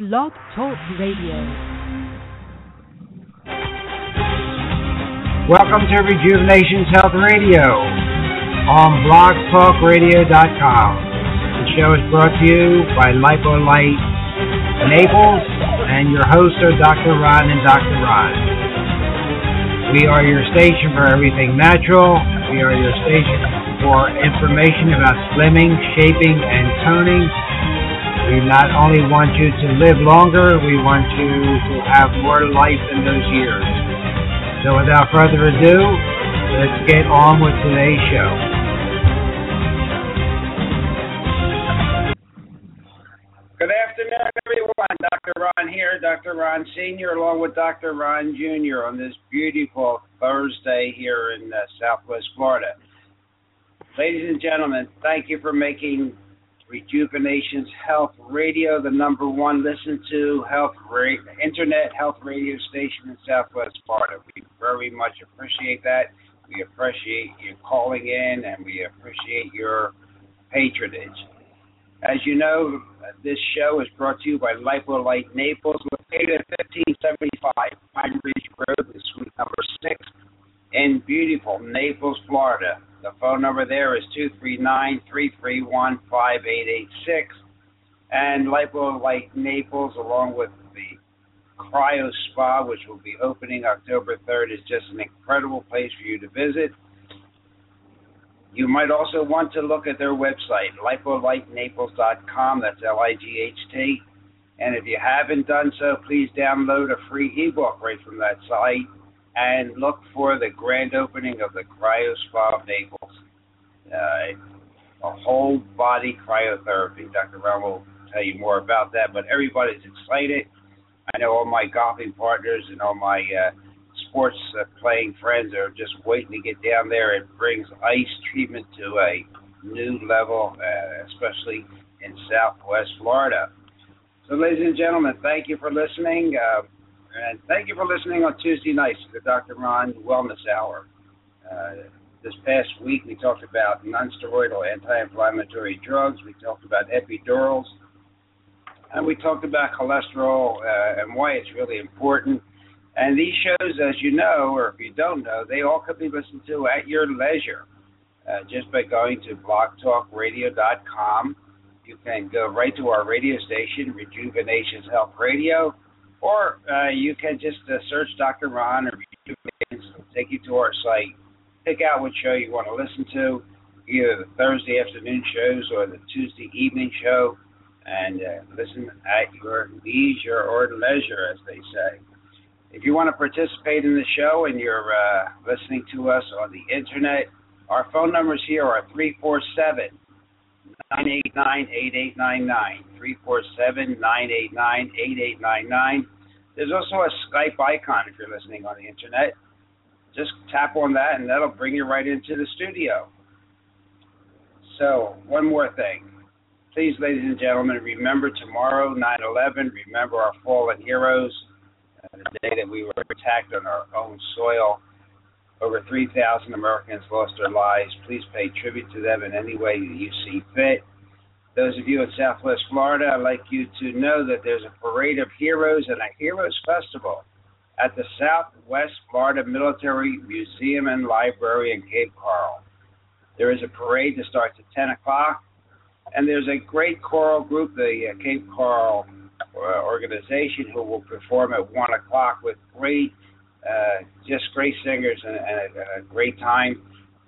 Blog Talk Radio. Welcome to Rejuvenations Health Radio on blogtalkradio.com. The show is brought to you by Lipolite Naples and your hosts are Dr. Ron and Dr. Ron. We are your station for everything natural. We are your station for information about slimming, shaping, and toning we not only want you to live longer, we want you to have more life in those years. So without further ado, let's get on with today's show. Good afternoon, everyone. Dr. Ron here, Dr. Ron Sr., along with Dr. Ron Jr. on this beautiful Thursday here in uh, Southwest Florida. Ladies and gentlemen, thank you for making Rejuvenations Health Radio, the number one listened to health ra- internet health radio station in Southwest Florida. We very much appreciate that. We appreciate you calling in, and we appreciate your patronage. As you know, this show is brought to you by Lipolite Naples, located at 1575 Pine Ridge Road, suite number six, in beautiful Naples, Florida. The phone number there is 239 331 5886. And Lipolite Naples, along with the Cryo Spa, which will be opening October 3rd, is just an incredible place for you to visit. You might also want to look at their website, lipolightnaples.com. That's L I G H T. And if you haven't done so, please download a free ebook right from that site and look for the grand opening of the Cryo Spa of Naples. Uh, a whole body cryotherapy. Dr. Ron will tell you more about that, but everybody's excited. I know all my golfing partners and all my uh, sports uh, playing friends are just waiting to get down there. It brings ice treatment to a new level, uh, especially in Southwest Florida. So, ladies and gentlemen, thank you for listening. Uh, and thank you for listening on Tuesday nights to the Dr. Ron Wellness Hour. Uh, this past week, we talked about nonsteroidal anti-inflammatory drugs. We talked about epidurals, and we talked about cholesterol uh, and why it's really important. And these shows, as you know, or if you don't know, they all can be listened to at your leisure, uh, just by going to blogtalkradio.com. You can go right to our radio station, Rejuvenations Health Radio or uh, you can just uh, search Dr. Ron or take you to our site. Pick out what show you want to listen to, either the Thursday afternoon shows or the Tuesday evening show, and uh, listen at your leisure or leisure, as they say. If you want to participate in the show and you're uh, listening to us on the internet, our phone numbers here are 347 989 8899. 347 989 8899. There's also a Skype icon if you're listening on the internet. Just tap on that and that'll bring you right into the studio. So, one more thing. Please, ladies and gentlemen, remember tomorrow, 9 11, remember our fallen heroes, the day that we were attacked on our own soil. Over 3,000 Americans lost their lives. Please pay tribute to them in any way you see fit. Those of you in Southwest Florida, I'd like you to know that there's a parade of heroes and a heroes festival at the Southwest Florida Military Museum and Library in Cape Coral. There is a parade that starts at 10 o'clock, and there's a great choral group, the uh, Cape Coral uh, organization, who will perform at 1 o'clock with great, uh, just great singers and, and a, a great time.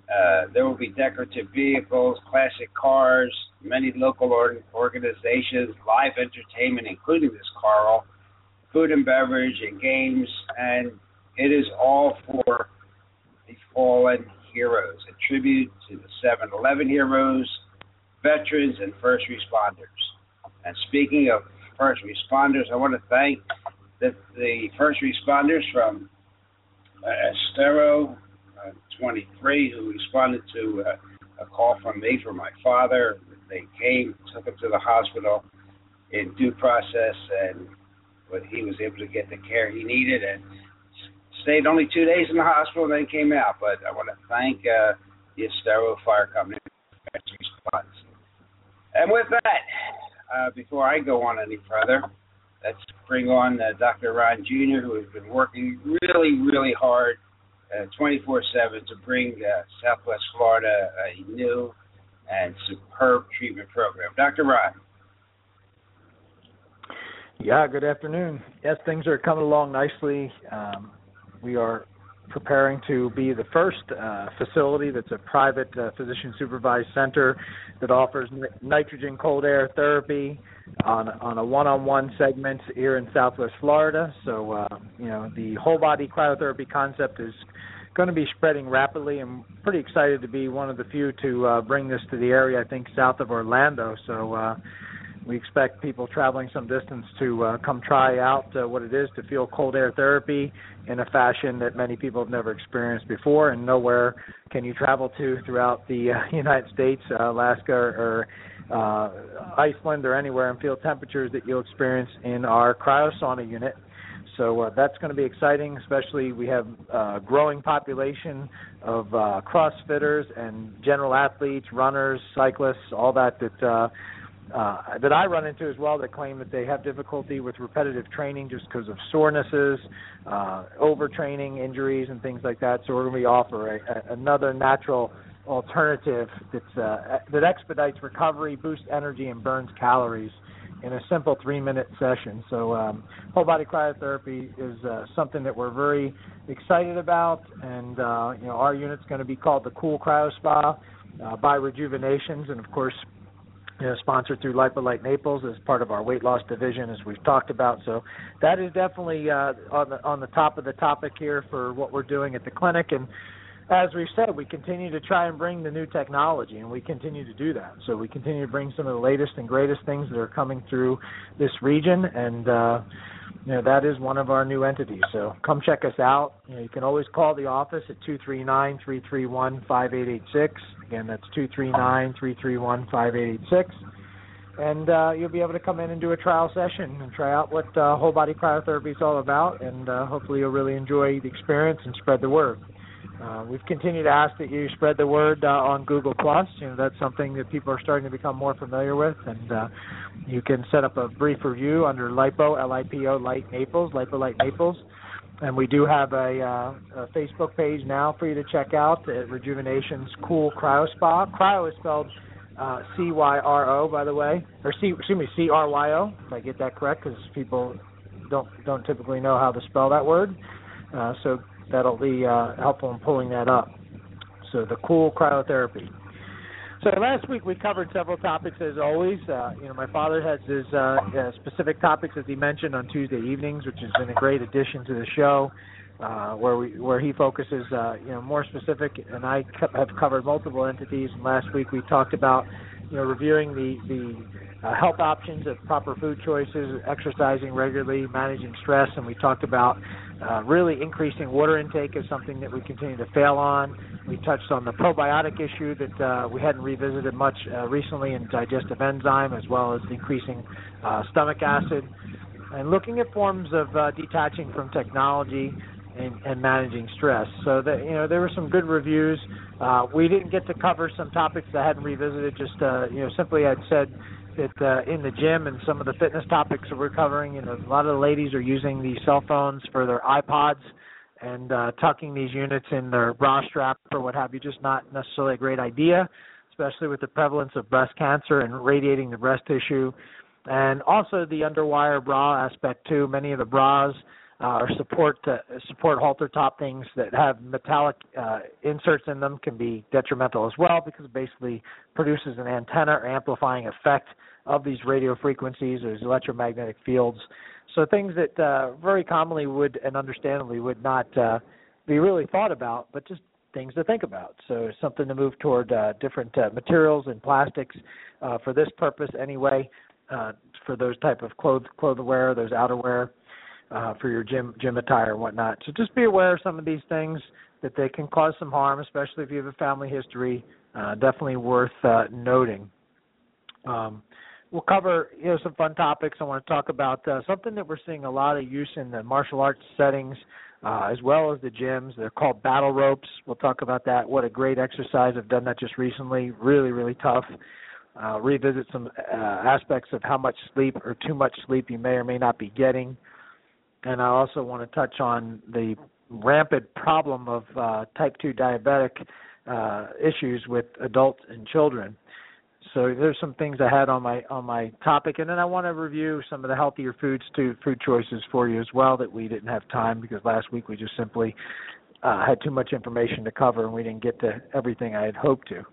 Uh, there will be decorative vehicles, classic cars, many local or- organizations, live entertainment, including this Carl, food and beverage, and games, and it is all for the fallen heroes, a tribute to the 7 Eleven heroes, veterans, and first responders. And speaking of first responders, I want to thank the, the first responders from Estero, 23 who responded to uh, a call from me for my father. They came, took him to the hospital in due process, and but he was able to get the care he needed and stayed only two days in the hospital and then came out. But I want to thank uh, the Estero Fire Company for response. And with that, uh, before I go on any further, let's bring on uh, Dr. Ron Jr., who has been working really, really hard, uh, 24/7, to bring uh, Southwest Florida a new and superb treatment program. Dr. Ron. Yeah, good afternoon. Yes, things are coming along nicely. Um, we are preparing to be the first uh, facility that's a private uh, physician supervised center that offers nitrogen cold air therapy on on a one-on-one segment here in Southwest Florida. So uh, you know the whole body cryotherapy concept is going to be spreading rapidly. I'm pretty excited to be one of the few to uh, bring this to the area. I think south of Orlando. So. Uh, we expect people traveling some distance to uh, come try out uh, what it is to feel cold air therapy in a fashion that many people have never experienced before, and nowhere can you travel to throughout the uh, United States, uh, Alaska, or uh, Iceland, or anywhere and feel temperatures that you'll experience in our cryosauna unit. So uh, that's going to be exciting, especially we have a growing population of uh, CrossFitters and general athletes, runners, cyclists, all that that uh, uh, that I run into as well that claim that they have difficulty with repetitive training just because of sorenesses, uh, overtraining, injuries, and things like that. So we're going to offer a, a, another natural alternative that's uh, that expedites recovery, boosts energy, and burns calories in a simple three-minute session. So um, whole body cryotherapy is uh, something that we're very excited about, and uh, you know our unit's going to be called the Cool Cryo Spa uh, by Rejuvenations, and of course you know, sponsored through Lipolite Naples as part of our weight loss division, as we've talked about. So that is definitely uh, on the on the top of the topic here for what we're doing at the clinic. And as we've said, we continue to try and bring the new technology, and we continue to do that. So we continue to bring some of the latest and greatest things that are coming through this region, and uh, you know that is one of our new entities. So come check us out. You, know, you can always call the office at two three nine three three one five eight eight six. Again, that's two three nine three three one five eight eight six. And uh, you'll be able to come in and do a trial session and try out what uh, whole body cryotherapy is all about, and uh, hopefully you'll really enjoy the experience and spread the word. Uh, we've continued to ask that you spread the word uh, on Google Plus. You know that's something that people are starting to become more familiar with, and uh, you can set up a brief review under Lipo L-I-P-O Light Naples, LIPO Light Naples, and we do have a, uh, a Facebook page now for you to check out at Rejuvenations Cool Cryo Spa. Cryo is spelled uh, C Y R O, by the way, or C, excuse me, C R Y O. If I get that correct, because people don't don't typically know how to spell that word. Uh, so that'll be uh, helpful in pulling that up. So the cool cryotherapy. So last week we covered several topics as always. Uh, you know, my father has his uh, uh, specific topics as he mentioned on Tuesday evenings, which has been a great addition to the show, uh, where we where he focuses uh, you know more specific. And I co- have covered multiple entities. And last week we talked about you know reviewing the the uh, health options of proper food choices, exercising regularly, managing stress, and we talked about uh, really increasing water intake is something that we continue to fail on. We touched on the probiotic issue that uh, we hadn't revisited much uh, recently in digestive enzyme, as well as decreasing uh, stomach acid, and looking at forms of uh, detaching from technology and, and managing stress. So that you know there were some good reviews. We didn't get to cover some topics that I hadn't revisited. Just you know simply I'd said that uh, in the gym and some of the fitness topics that we're covering, you know, a lot of the ladies are using these cell phones for their iPods and uh, tucking these units in their bra strap or what have you. Just not necessarily a great idea, especially with the prevalence of breast cancer and radiating the breast tissue, and also the underwire bra aspect too. Many of the bras uh, or support uh, support halter top things that have metallic uh, inserts in them can be detrimental as well because it basically produces an antenna or amplifying effect of these radio frequencies or these electromagnetic fields. So things that uh, very commonly would and understandably would not uh, be really thought about, but just things to think about. So something to move toward uh, different uh, materials and plastics uh, for this purpose anyway. Uh, for those type of clothes, clothing wear, those outerwear, uh, for your gym gym attire and whatnot. So just be aware of some of these things that they can cause some harm, especially if you have a family history. Uh, definitely worth uh, noting. Um, we'll cover you know some fun topics. I want to talk about uh, something that we're seeing a lot of use in the martial arts settings, uh, as well as the gyms. They're called battle ropes. We'll talk about that. What a great exercise! I've done that just recently. Really, really tough. uh, revisit some uh, aspects of how much sleep or too much sleep you may or may not be getting. And I also want to touch on the rampant problem of uh, type 2 diabetic uh, issues with adults and children. So there's some things I had on my on my topic, and then I want to review some of the healthier foods to food choices for you as well that we didn't have time because last week we just simply uh, had too much information to cover and we didn't get to everything I had hoped to.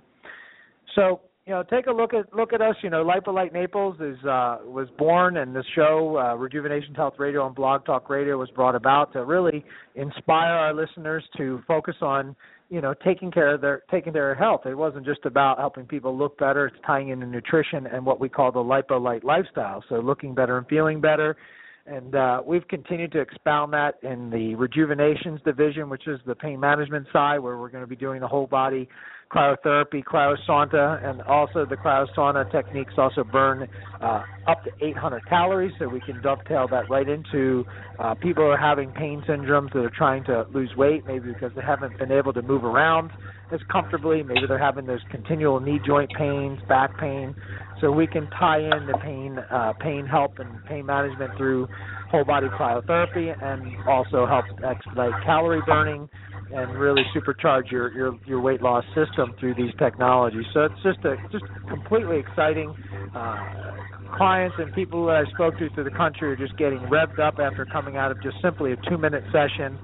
So you know, take a look at look at us. You know, Lipolite Naples is uh, was born, and this show, uh, Rejuvenation Health Radio and Blog Talk Radio, was brought about to really inspire our listeners to focus on you know taking care of their taking care of health. It wasn't just about helping people look better. It's tying into nutrition and what we call the Lipolite lifestyle. So looking better and feeling better. And uh, we've continued to expound that in the rejuvenations division, which is the pain management side, where we're going to be doing the whole body cryotherapy, cryosauna, and also the cryosauna techniques also burn uh, up to 800 calories, so we can dovetail that right into uh, people who are having pain syndromes that are trying to lose weight, maybe because they haven't been able to move around as comfortably, maybe they're having those continual knee joint pains, back pain, so we can tie in the pain, uh, pain help and pain management through whole body cryotherapy, and also help expedite calorie burning and really supercharge your your your weight loss system through these technologies. So it's just a just completely exciting. Uh, clients and people that I spoke to through the country are just getting revved up after coming out of just simply a two-minute session.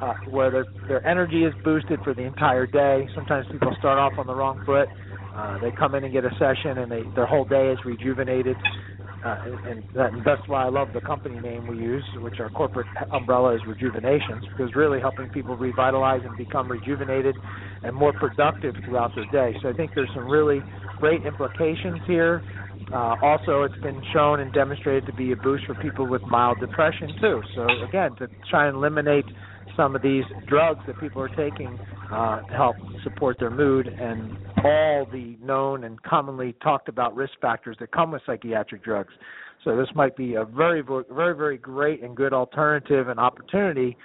Uh, where their their energy is boosted for the entire day. Sometimes people start off on the wrong foot. Uh, they come in and get a session, and they their whole day is rejuvenated uh, and, and that's why I love the company name we use, which our corporate umbrella is Rejuvenations, because really helping people revitalize and become rejuvenated and more productive throughout their day. So I think there's some really great implications here. Uh, also, it's been shown and demonstrated to be a boost for people with mild depression too. So again, to try and eliminate some of these drugs that people are taking uh, to help support their mood and all the known and commonly talked about risk factors that come with psychiatric drugs. So this might be a very, very, very great and good alternative and opportunity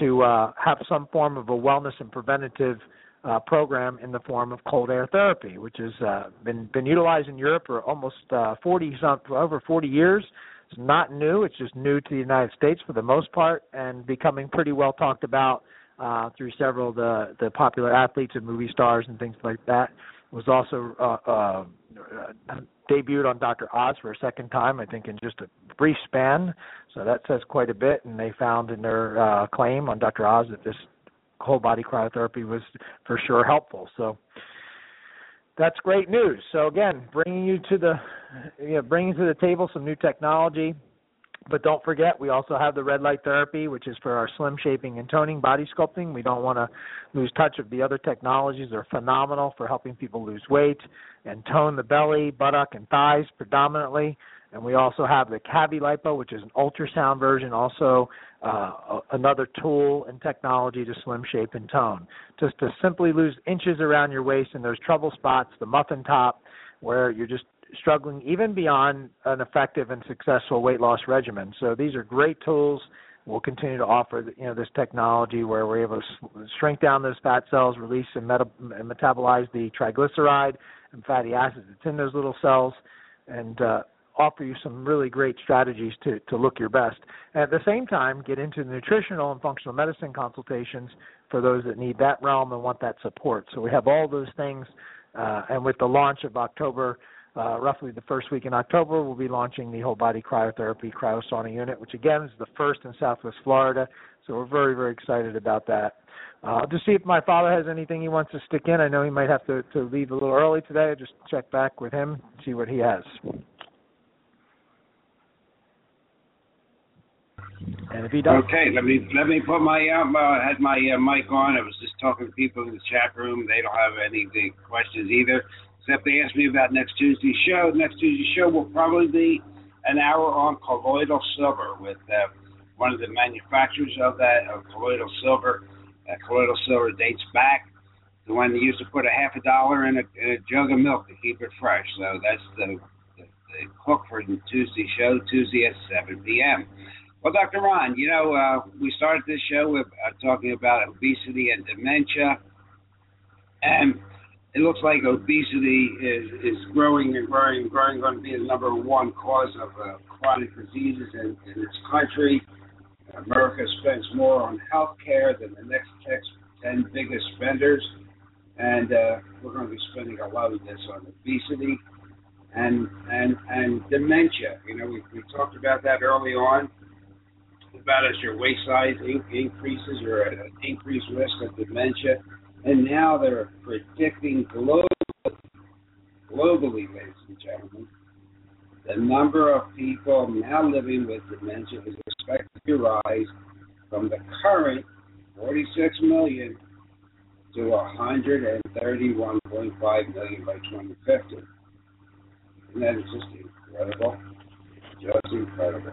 to uh, have some form of a wellness and preventative uh, program in the form of cold air therapy, which has uh, been been utilized in Europe for almost uh, 40 some over 40 years. It's not new; it's just new to the United States for the most part, and becoming pretty well talked about uh, through several of the the popular athletes and movie stars and things like that. Was also uh, uh, debuted on Dr. Oz for a second time, I think, in just a brief span. So that says quite a bit. And they found in their uh, claim on Dr. Oz that this whole body cryotherapy was for sure helpful. So that's great news. So again, bringing you to the, you know, bringing to the table some new technology but don't forget, we also have the red light therapy, which is for our slim shaping and toning body sculpting. We don't want to lose touch of the other technologies. They're phenomenal for helping people lose weight and tone the belly, buttock, and thighs predominantly. And we also have the Cavi Lipo, which is an ultrasound version, also uh, another tool and technology to slim shape and tone. Just to simply lose inches around your waist and those trouble spots, the muffin top, where you're just struggling even beyond an effective and successful weight loss regimen. So these are great tools. We'll continue to offer you know this technology where we're able to shrink down those fat cells, release and, meta- metabolize the triglyceride and fatty acids that's in those little cells, and uh, offer you some really great strategies to to look your best. And at the same time, get into the nutritional and functional medicine consultations for those that need that realm and want that support. So we have all those things, uh, and with the launch of October uh, roughly the first week in October, we'll be launching the whole body cryotherapy cryosauna unit, which again is the first in Southwest Florida. So we're very, very excited about that. Uh, to see if my father has anything he wants to stick in. I know he might have to, to leave a little early today. I'll just check back with him, see what he has. And if he does, okay. Let me let me put my um, uh, had my uh, mic on. I was just talking to people in the chat room. They don't have any questions either. Except they asked me about next Tuesday's show. Next Tuesday's show will probably be an hour on colloidal silver with uh, one of the manufacturers of that of colloidal silver. Uh, colloidal silver dates back to when they used to put a half a dollar in a, in a jug of milk to keep it fresh. So that's the, the, the cook for the Tuesday show, Tuesday at 7 p.m. Well, Dr. Ron, you know, uh, we started this show with uh, talking about obesity and dementia. And it looks like obesity is is growing and growing and growing, going to be the number one cause of uh, chronic diseases in, in this country. America spends more on health care than the next 10 biggest spenders, and uh, we're going to be spending a lot of this on obesity and and and dementia. You know, we, we talked about that early on. About as your waist size in- increases, you're at an increased risk of dementia and now they're predicting globally, globally, ladies and gentlemen, the number of people now living with dementia is expected to rise from the current 46 million to 131.5 million by 2050. And that is just incredible. Just incredible.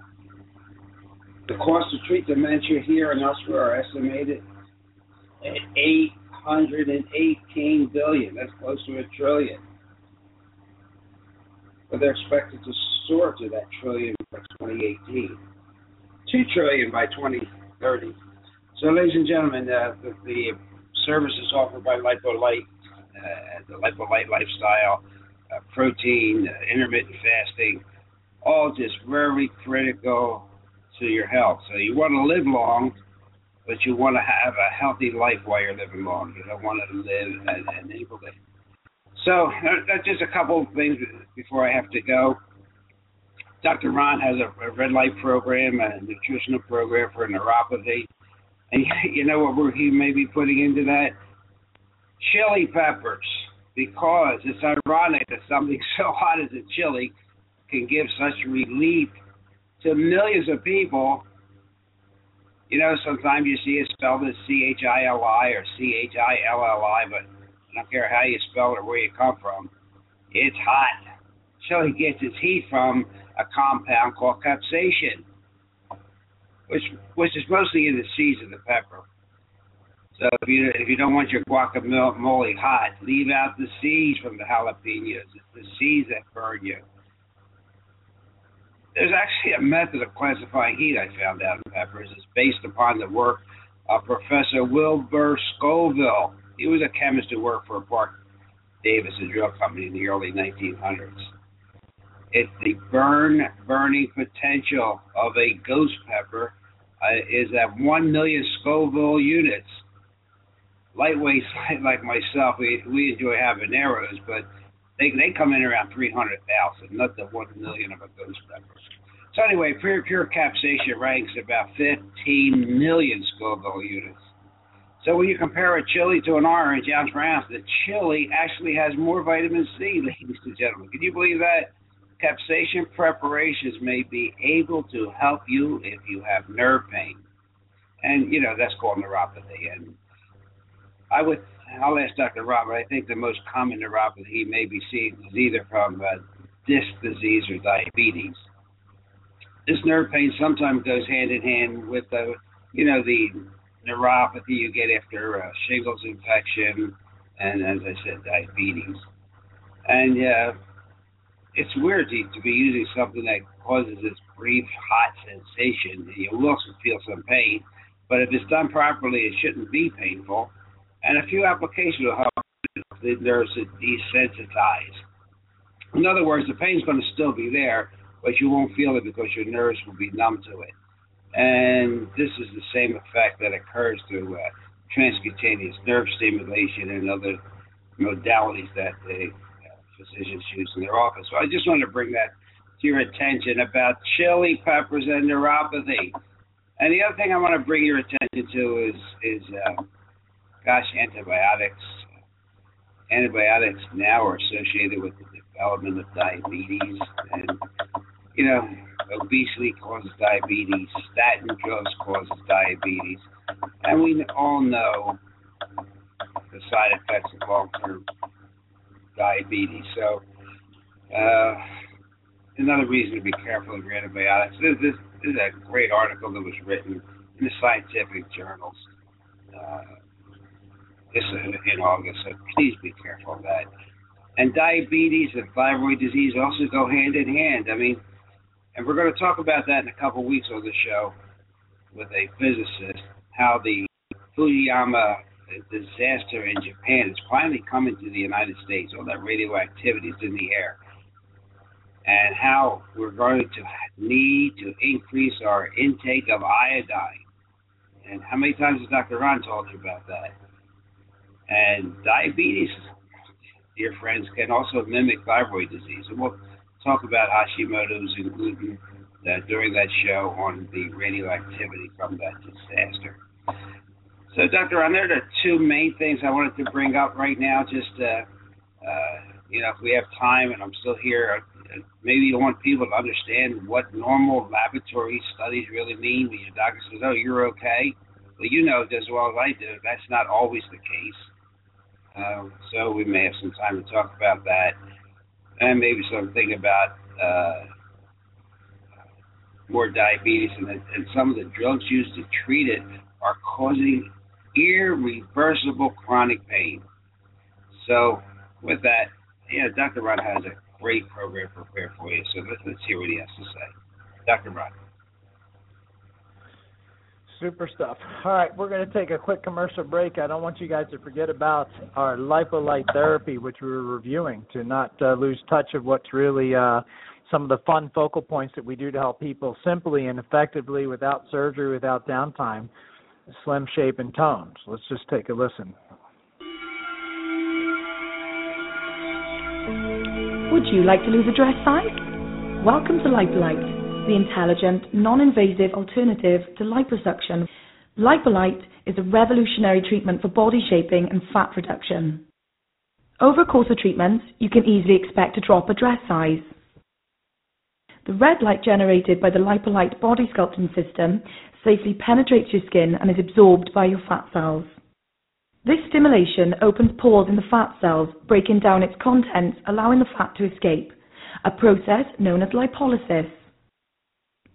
The cost to treat dementia here and elsewhere are estimated at eight 118 billion. That's close to a trillion. But they're expected to soar to that trillion by 2018. Two trillion by 2030. So, ladies and gentlemen, uh, the, the, services offered by LipoLite, uh, the LipoLite lifestyle, uh, protein, uh, intermittent fasting, all just very critical to your health. So, you want to live long but you want to have a healthy life while you're living long. You don't want to live and, and able to. So uh, that's just a couple of things before I have to go. Dr. Ron has a, a red light program, a nutritional program for neuropathy. And you know what he may be putting into that? Chili peppers. Because it's ironic that something so hot as a chili can give such relief to millions of people you know, sometimes you see it spelled as C H I L I or C H I L L I, but I don't care how you spell it or where you come from. It's hot. So he gets his heat from a compound called capsaicin, which which is mostly in the seeds of the pepper. So if you if you don't want your guacamole hot, leave out the seeds from the jalapenos. It's the seeds that burn you there's actually a method of classifying heat I found out in peppers. It's based upon the work of Professor Wilbur Scoville. He was a chemist who worked for Parke Davis, a drug company in the early 1900s. It's the burn burning potential of a ghost pepper uh, is at 1 million Scoville units. Lightweights like myself, we, we enjoy habaneros, but they they come in around three hundred thousand, not the one million of a ghost pepper. So anyway, pure pure capsaicin ranks about fifteen million Scoville units. So when you compare a chili to an orange ounce for ounce, the chili actually has more vitamin C, ladies and gentlemen. Can you believe that? Capsaicin preparations may be able to help you if you have nerve pain. And, you know, that's called neuropathy. And I would I'll ask Dr. Robert. I think the most common neuropathy he may be seeing is either from uh, disc disease or diabetes. This nerve pain sometimes goes hand in hand with the, you know, the neuropathy you get after a shingles infection, and as I said, diabetes. And uh, it's weird to, to be using something that causes this brief hot sensation. You also feel some pain, but if it's done properly, it shouldn't be painful and a few applications will help the nerves to desensitize. In other words, the pain's going to still be there, but you won't feel it because your nerves will be numb to it. And this is the same effect that occurs through uh, transcutaneous nerve stimulation and other modalities that the uh, physicians use in their office. So I just wanted to bring that to your attention about chili peppers and neuropathy. And the other thing I want to bring your attention to is is uh, gosh, antibiotics. Antibiotics now are associated with the development of diabetes, and you know, obesity causes diabetes. Statin drugs causes diabetes, and we all know the side effects of long-term diabetes. So, uh, another reason to be careful of your antibiotics. This, this, this is a great article that was written in the scientific journals. Uh, this in August, so please be careful of that. And diabetes and thyroid disease also go hand in hand. I mean, and we're going to talk about that in a couple of weeks on the show with a physicist, how the Fukushima disaster in Japan is finally coming to the United States. All that radioactivity is in the air. And how we're going to need to increase our intake of iodine. And how many times has Dr. Ron told you about that? And diabetes, dear friends, can also mimic thyroid disease. And we'll talk about Hashimoto's and gluten uh, during that show on the radioactivity from that disaster. So, Dr. Ron, there are two main things I wanted to bring up right now. Just, uh, uh, you know, if we have time and I'm still here, uh, maybe you want people to understand what normal laboratory studies really mean when your doctor says, oh, you're okay. Well, you know as well as I do, that's not always the case. Uh, so we may have some time to talk about that and maybe something about uh, more diabetes and, and some of the drugs used to treat it are causing irreversible chronic pain. So, with that, yeah, Dr. Ron has a great program prepared for you. So let's, let's hear what he has to say. Dr. Ron. Super stuff. All right, we're going to take a quick commercial break. I don't want you guys to forget about our lipolite therapy, which we were reviewing, to not uh, lose touch of what's really uh, some of the fun focal points that we do to help people simply and effectively, without surgery, without downtime, slim shape and tone. So let's just take a listen. Would you like to lose a dress size? Welcome to Lipolite, the intelligent, non-invasive alternative to liposuction. Lipolite is a revolutionary treatment for body shaping and fat reduction. Over a course of treatment, you can easily expect to drop a dress size. The red light generated by the Lipolite body sculpting system safely penetrates your skin and is absorbed by your fat cells. This stimulation opens pores in the fat cells, breaking down its contents, allowing the fat to escape, a process known as lipolysis.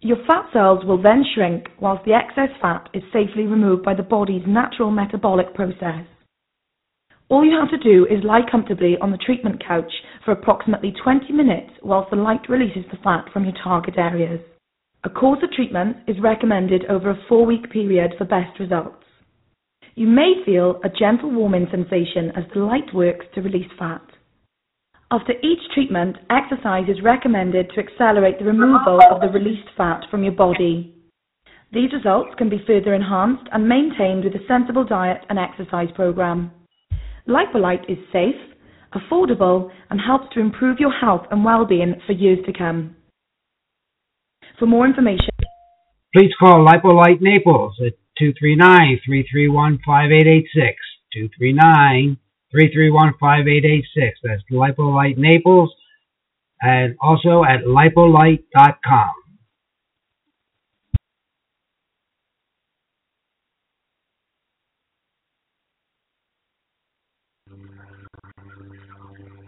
Your fat cells will then shrink whilst the excess fat is safely removed by the body's natural metabolic process. All you have to do is lie comfortably on the treatment couch for approximately 20 minutes whilst the light releases the fat from your target areas. A course of treatment is recommended over a four week period for best results. You may feel a gentle warming sensation as the light works to release fat. After each treatment, exercise is recommended to accelerate the removal of the released fat from your body. These results can be further enhanced and maintained with a sensible diet and exercise program. Lipolite is safe, affordable, and helps to improve your health and well-being for years to come. For more information, please call Lipolite Naples at 239-331-5886. 239-331-5886. That's Lipolite Naples and also at lipolight.com.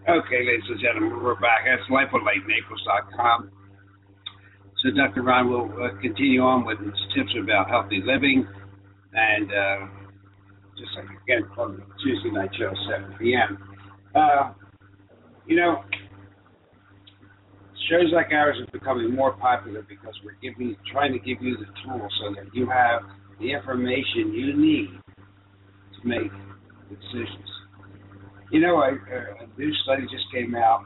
Okay, ladies and gentlemen, we're back. That's lipolightnaples.com. So Dr. Ron will uh, continue on with his tips about healthy living, and uh, just like again from Tuesday night show, 7 p.m. Uh, you know, shows like ours are becoming more popular because we're giving, trying to give you the tools so that you have the information you need to make decisions. You know, a, a new study just came out,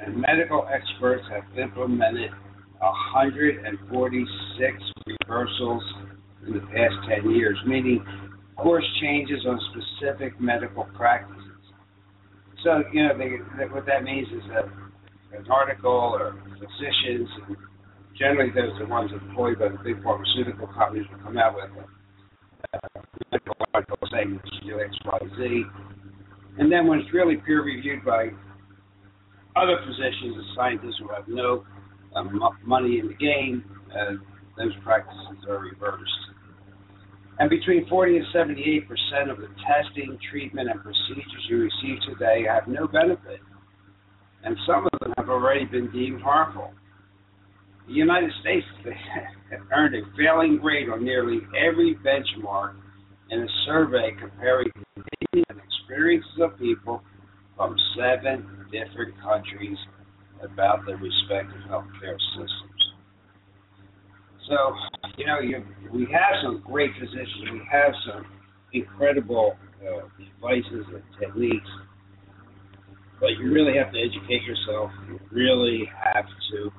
and medical experts have implemented 146 reversals in the past 10 years, meaning course changes on specific medical practices. So, you know, they, they, what that means is that an article or physicians, generally those are the ones employed by the big pharmaceutical companies, will come out with a medical article saying you do X, Y, Z. And then when it's really peer reviewed by other physicians and scientists who have no um, money in the game, uh, those practices are reversed. And between 40 and 78 percent of the testing, treatment, and procedures you receive today have no benefit, and some of them have already been deemed harmful. The United States has earned a failing grade on nearly every benchmark in a survey comparing the and experiences of people from seven different countries about their respective healthcare systems. So, you know, you, we have some great physicians. We have some incredible uh, devices and techniques, but you really have to educate yourself. You really have to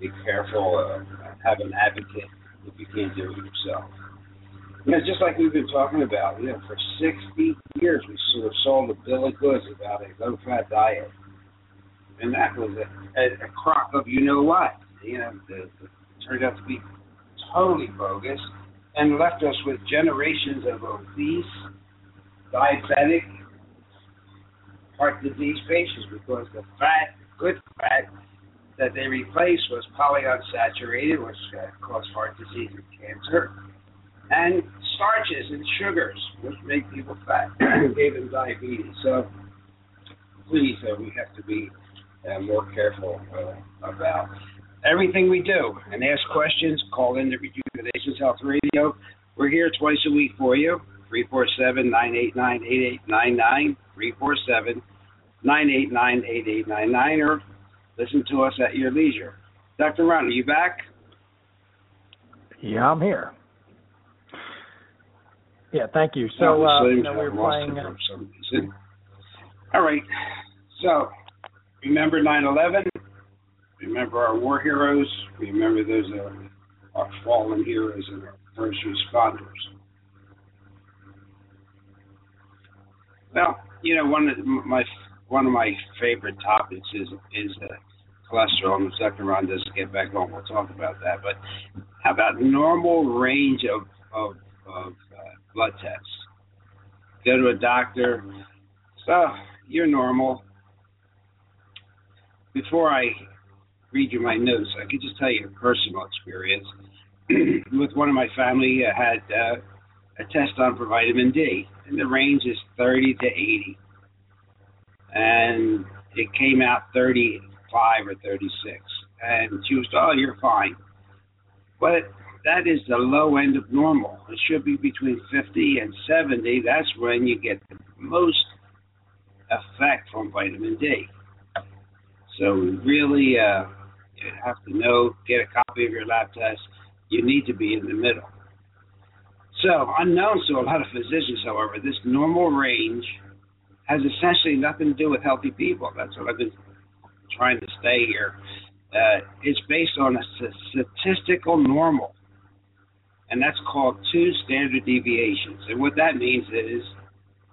be careful. Uh, have an advocate if you can't do it yourself. You know, just like we've been talking about, you know, for 60 years we sort of sold a bill of goods about a low-fat diet, and that was a, a, a crock of you know what. You know, the, turned out to be totally bogus, and left us with generations of obese, diabetic, heart disease patients because the fat, good fat that they replaced was polyunsaturated, which uh, caused heart disease and cancer and starches and sugars, which make people fat, gave them diabetes. So please, uh, we have to be uh, more careful uh, about everything we do and ask questions. Call in to Rejuvenations Health Radio. We're here twice a week for you. 347 989 8899. 347 989 8899. Or listen to us at your leisure. Dr. Ron, are you back? Yeah, I'm here. Yeah, thank you. So, uh, you know, we were playing. Reason. All right. So, remember 9 11? Remember our war heroes. We Remember those uh, our fallen heroes and our first responders. Well, you know, one of my one of my favorite topics is is uh, cholesterol. And if Dr. Ron doesn't get back on, we'll talk about that. But how about normal range of of, of uh, blood tests? Go to a doctor. So you're normal. Before I read you my notes, I could just tell you a personal experience. With one of my family, I had uh, a test on for vitamin D, and the range is 30 to 80. And it came out 35 or 36. And she was, oh, you're fine. But that is the low end of normal. It should be between 50 and 70. That's when you get the most effect from vitamin D. So really, uh, you have to know, get a copy of your lab test. You need to be in the middle. So, unknown to a lot of physicians, however, this normal range has essentially nothing to do with healthy people. That's what I've been trying to say here. Uh, it's based on a statistical normal, and that's called two standard deviations. And what that means is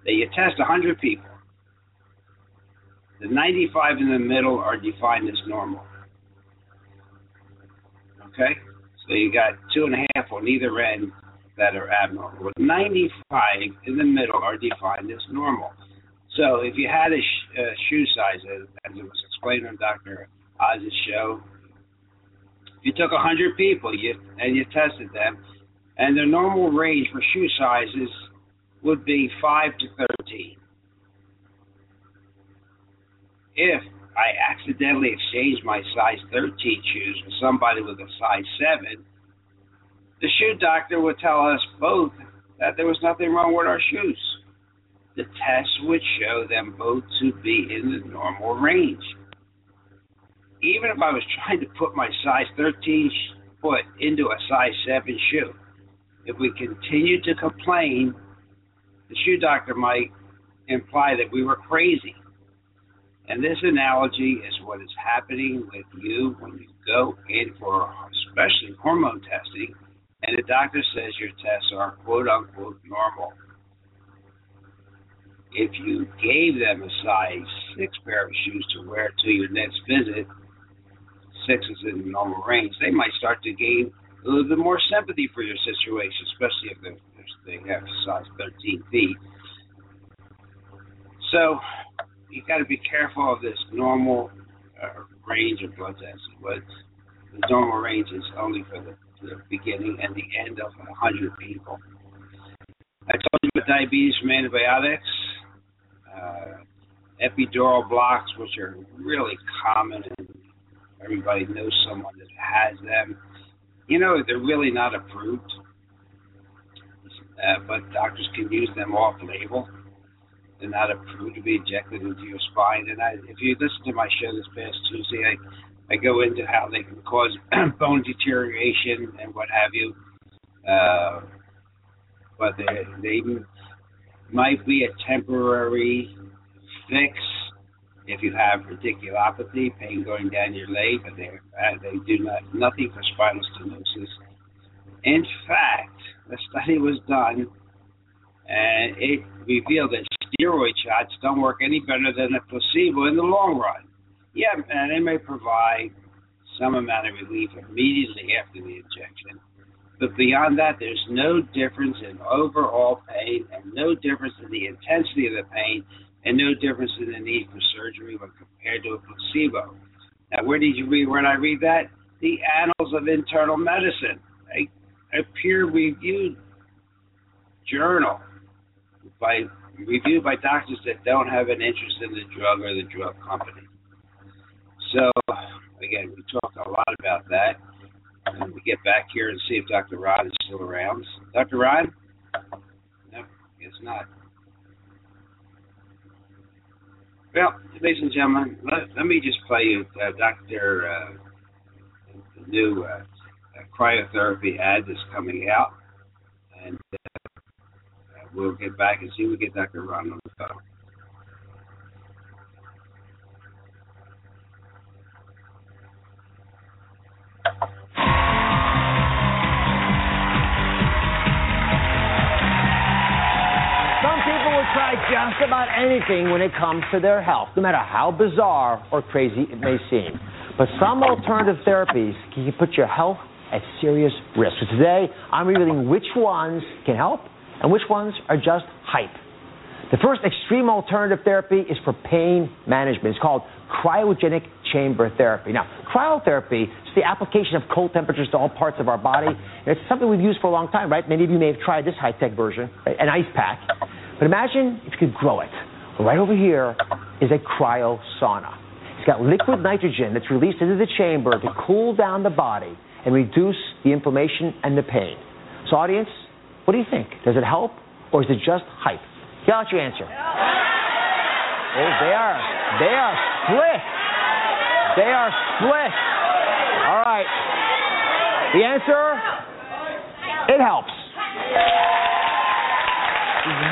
that you test 100 people. The 95 in the middle are defined as normal. Okay? So you got two and a half on either end that are abnormal. With 95 in the middle are defined as normal. So if you had a, sh- shoe size, as, it was explained on Dr. Oz's show, you took 100 people you, and you tested them, and their normal range for shoe sizes would be 5 to 13. If I accidentally exchanged my size 13 shoes with somebody with a size 7, the shoe doctor would tell us both that there was nothing wrong with our shoes. The test would show them both to be in the normal range. Even if I was trying to put my size 13 foot into a size 7 shoe, if we continued to complain, the shoe doctor might imply that we were crazy. And this analogy is what is happening with you when you go in for especially hormone testing and the doctor says your tests are quote unquote normal. If you gave them a size six pair of shoes to wear to your next visit, six is in the normal range, they might start to gain a little bit more sympathy for your situation, especially if they have size 13 feet. So you got to be careful of this normal uh, range of blood tests. But the normal range is only for the the beginning and the end of 100 people. I told you about diabetes from antibiotics, uh, epidural blocks, which are really common and everybody knows someone that has them. You know, they're really not approved, uh, but doctors can use them off label. They're not approved to be injected into your spine. And I, if you listen to my show this past Tuesday, I I go into how they can cause bone deterioration and what have you. uh, but they, they might be a temporary fix if you have radiculopathy, pain going down your leg, but they uh, they do not nothing for spinal stenosis. In fact, a study was done, and it revealed that steroid shots don't work any better than a placebo in the long run. Yeah, and they may provide some amount of relief immediately after the injection, but beyond that, there's no difference in overall pain and no difference in the intensity of the pain and no difference in the need for surgery when compared to a placebo. Now, where did you read? Where I read that? The Annals of Internal Medicine, a, a peer-reviewed journal by reviewed by doctors that don't have an interest in the drug or the drug company. So, again, we talked a lot about that. And we get back here and see if Dr. Ron is still around. Dr. Ron? No, it's not. Well, ladies and gentlemen, let, let me just play you uh, Dr. Uh, the new uh, cryotherapy ad that's coming out, and uh, we'll get back and see if we get Dr. Ron on the phone. Some people will try just about anything when it comes to their health, no matter how bizarre or crazy it may seem. But some alternative therapies can put your health at serious risk. So today, I'm revealing which ones can help and which ones are just hype. The first extreme alternative therapy is for pain management. It's called cryogenic chamber therapy. Now, cryotherapy is the application of cold temperatures to all parts of our body. And it's something we've used for a long time, right? Many of you may have tried this high-tech version, right? an ice pack. But imagine if you could grow it. Right over here is a cryo sauna. It's got liquid nitrogen that's released into the chamber to cool down the body and reduce the inflammation and the pain. So, audience, what do you think? Does it help or is it just hype? Yell out your answer. Oh, they are, they are split. They are split. All right. The answer, it helps.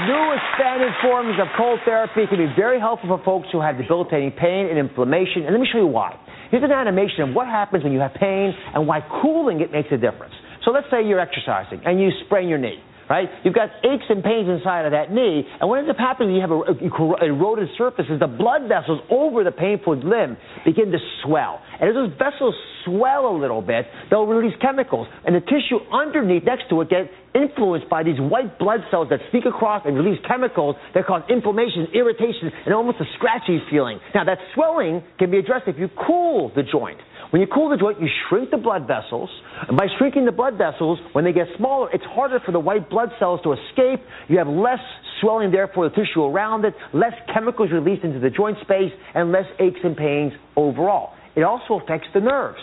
New expanded forms of cold therapy can be very helpful for folks who have debilitating pain and inflammation. And let me show you why. Here's an animation of what happens when you have pain and why cooling it makes a difference. So let's say you're exercising and you sprain your knee right? You've got aches and pains inside of that knee, and what ends up happening when you have a, eroded surface is the blood vessels over the painful limb begin to swell. And as those vessels swell a little bit, they'll release chemicals, and the tissue underneath next to it gets influenced by these white blood cells that sneak across and release chemicals that cause inflammation, irritation, and almost a scratchy feeling. Now, that swelling can be addressed if you cool the joint. When you cool the joint, you shrink the blood vessels. And by shrinking the blood vessels, when they get smaller, it's harder for the white blood cells to escape. You have less swelling, therefore, the tissue around it, less chemicals released into the joint space, and less aches and pains overall. It also affects the nerves.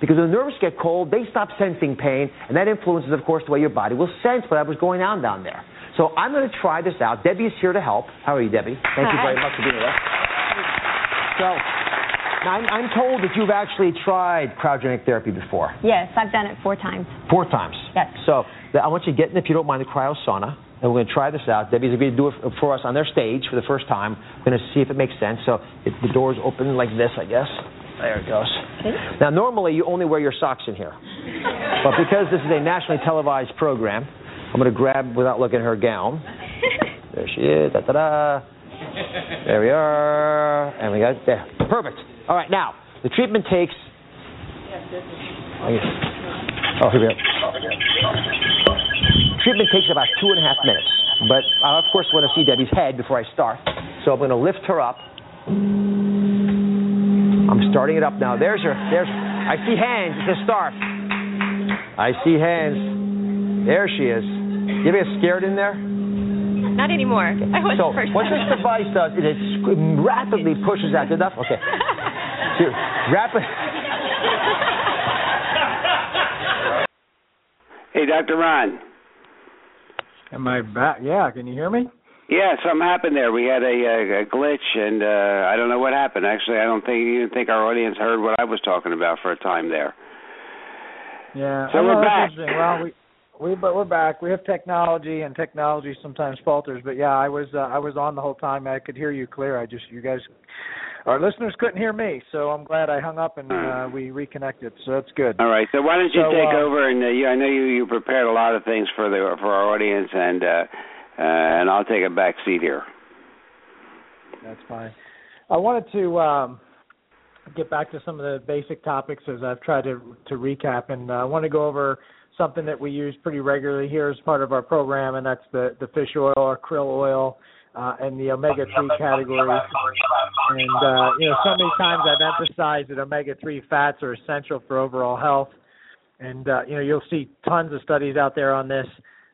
Because when the nerves get cold, they stop sensing pain, and that influences, of course, the way your body will sense whatever's going on down there. So I'm going to try this out. Debbie is here to help. How are you, Debbie? Thank Hi. you very much for being with us. So I'm, I'm told that you've actually tried cryogenic therapy before. Yes, I've done it four times. Four times. Yes. So I want you to get in, if you don't mind, the cryo sauna. And we're going to try this out. Debbie's going to do it for us on their stage for the first time. We're going to see if it makes sense. So it, the door's open like this, I guess. There it goes. Okay. Now, normally you only wear your socks in here. but because this is a nationally televised program, I'm going to grab, without looking at her gown. There she is. Da da da. There we are. And we got there. Perfect. All right, now, the treatment takes. Oh, here we go. Treatment takes about two and a half minutes. But I, of course, want to see Debbie's head before I start. So I'm going to lift her up. I'm starting it up now. There's her. There's. I see hands. It's a start. I see hands. There she is. You ever get scared in there? Not anymore. I was So first what this device does is it rapidly pushes out. Enough? Okay. So, rapid. Hey, Dr. Ron. Am I back? Yeah, can you hear me? Yeah, something happened there. We had a, a, a glitch, and uh, I don't know what happened. Actually, I don't think even think our audience heard what I was talking about for a time there. Yeah. So I we're back. Well, we we but we're back. We have technology, and technology sometimes falters. But yeah, I was uh, I was on the whole time. I could hear you clear. I just you guys, our listeners couldn't hear me, so I'm glad I hung up and uh, we reconnected. So that's good. All right. So why don't you So, take uh, over and uh, you, I know you you prepared a lot of things for the for our audience and uh, uh and I'll take a back seat here. That's fine. I wanted to um, get back to some of the basic topics as I've tried to to recap, and uh, I want to go over something that we use pretty regularly here as part of our program, and that's the the fish oil or krill oil. Uh, and the omega three category, and uh, you know, so many times I've emphasized that omega three fats are essential for overall health, and uh, you know, you'll see tons of studies out there on this.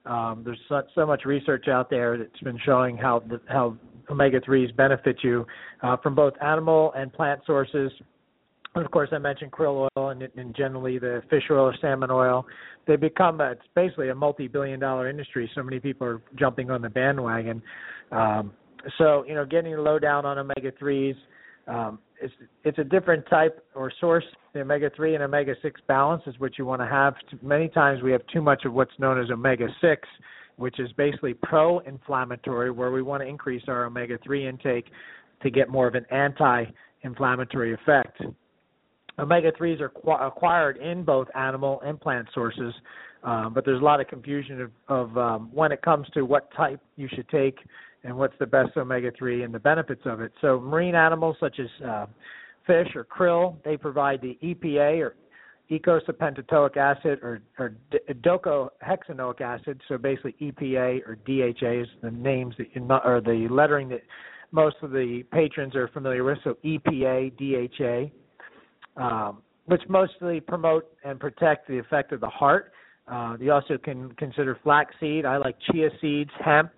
Um, there's so, so much research out there that's been showing how the, how omega threes benefit you uh, from both animal and plant sources. Of course, I mentioned krill oil and, and generally the fish oil or salmon oil. They become a, it's basically a multi-billion-dollar industry. So many people are jumping on the bandwagon. Um, so you know, getting low down on omega threes. Um, it's it's a different type or source. The omega three and omega six balance is what you want to have. Many times we have too much of what's known as omega six, which is basically pro-inflammatory, where we want to increase our omega three intake to get more of an anti-inflammatory effect. Omega threes are qu- acquired in both animal and plant sources, um, but there's a lot of confusion of, of um, when it comes to what type you should take and what's the best omega 3 and the benefits of it. So, marine animals such as uh, fish or krill, they provide the EPA or eicosapentaenoic acid or, or docosahexaenoic acid. So, basically, EPA or DHA is the names that you know, or the lettering that most of the patrons are familiar with. So, EPA, DHA, um, which mostly promote and protect the effect of the heart. Uh, you also can consider flaxseed. I like chia seeds, hemp,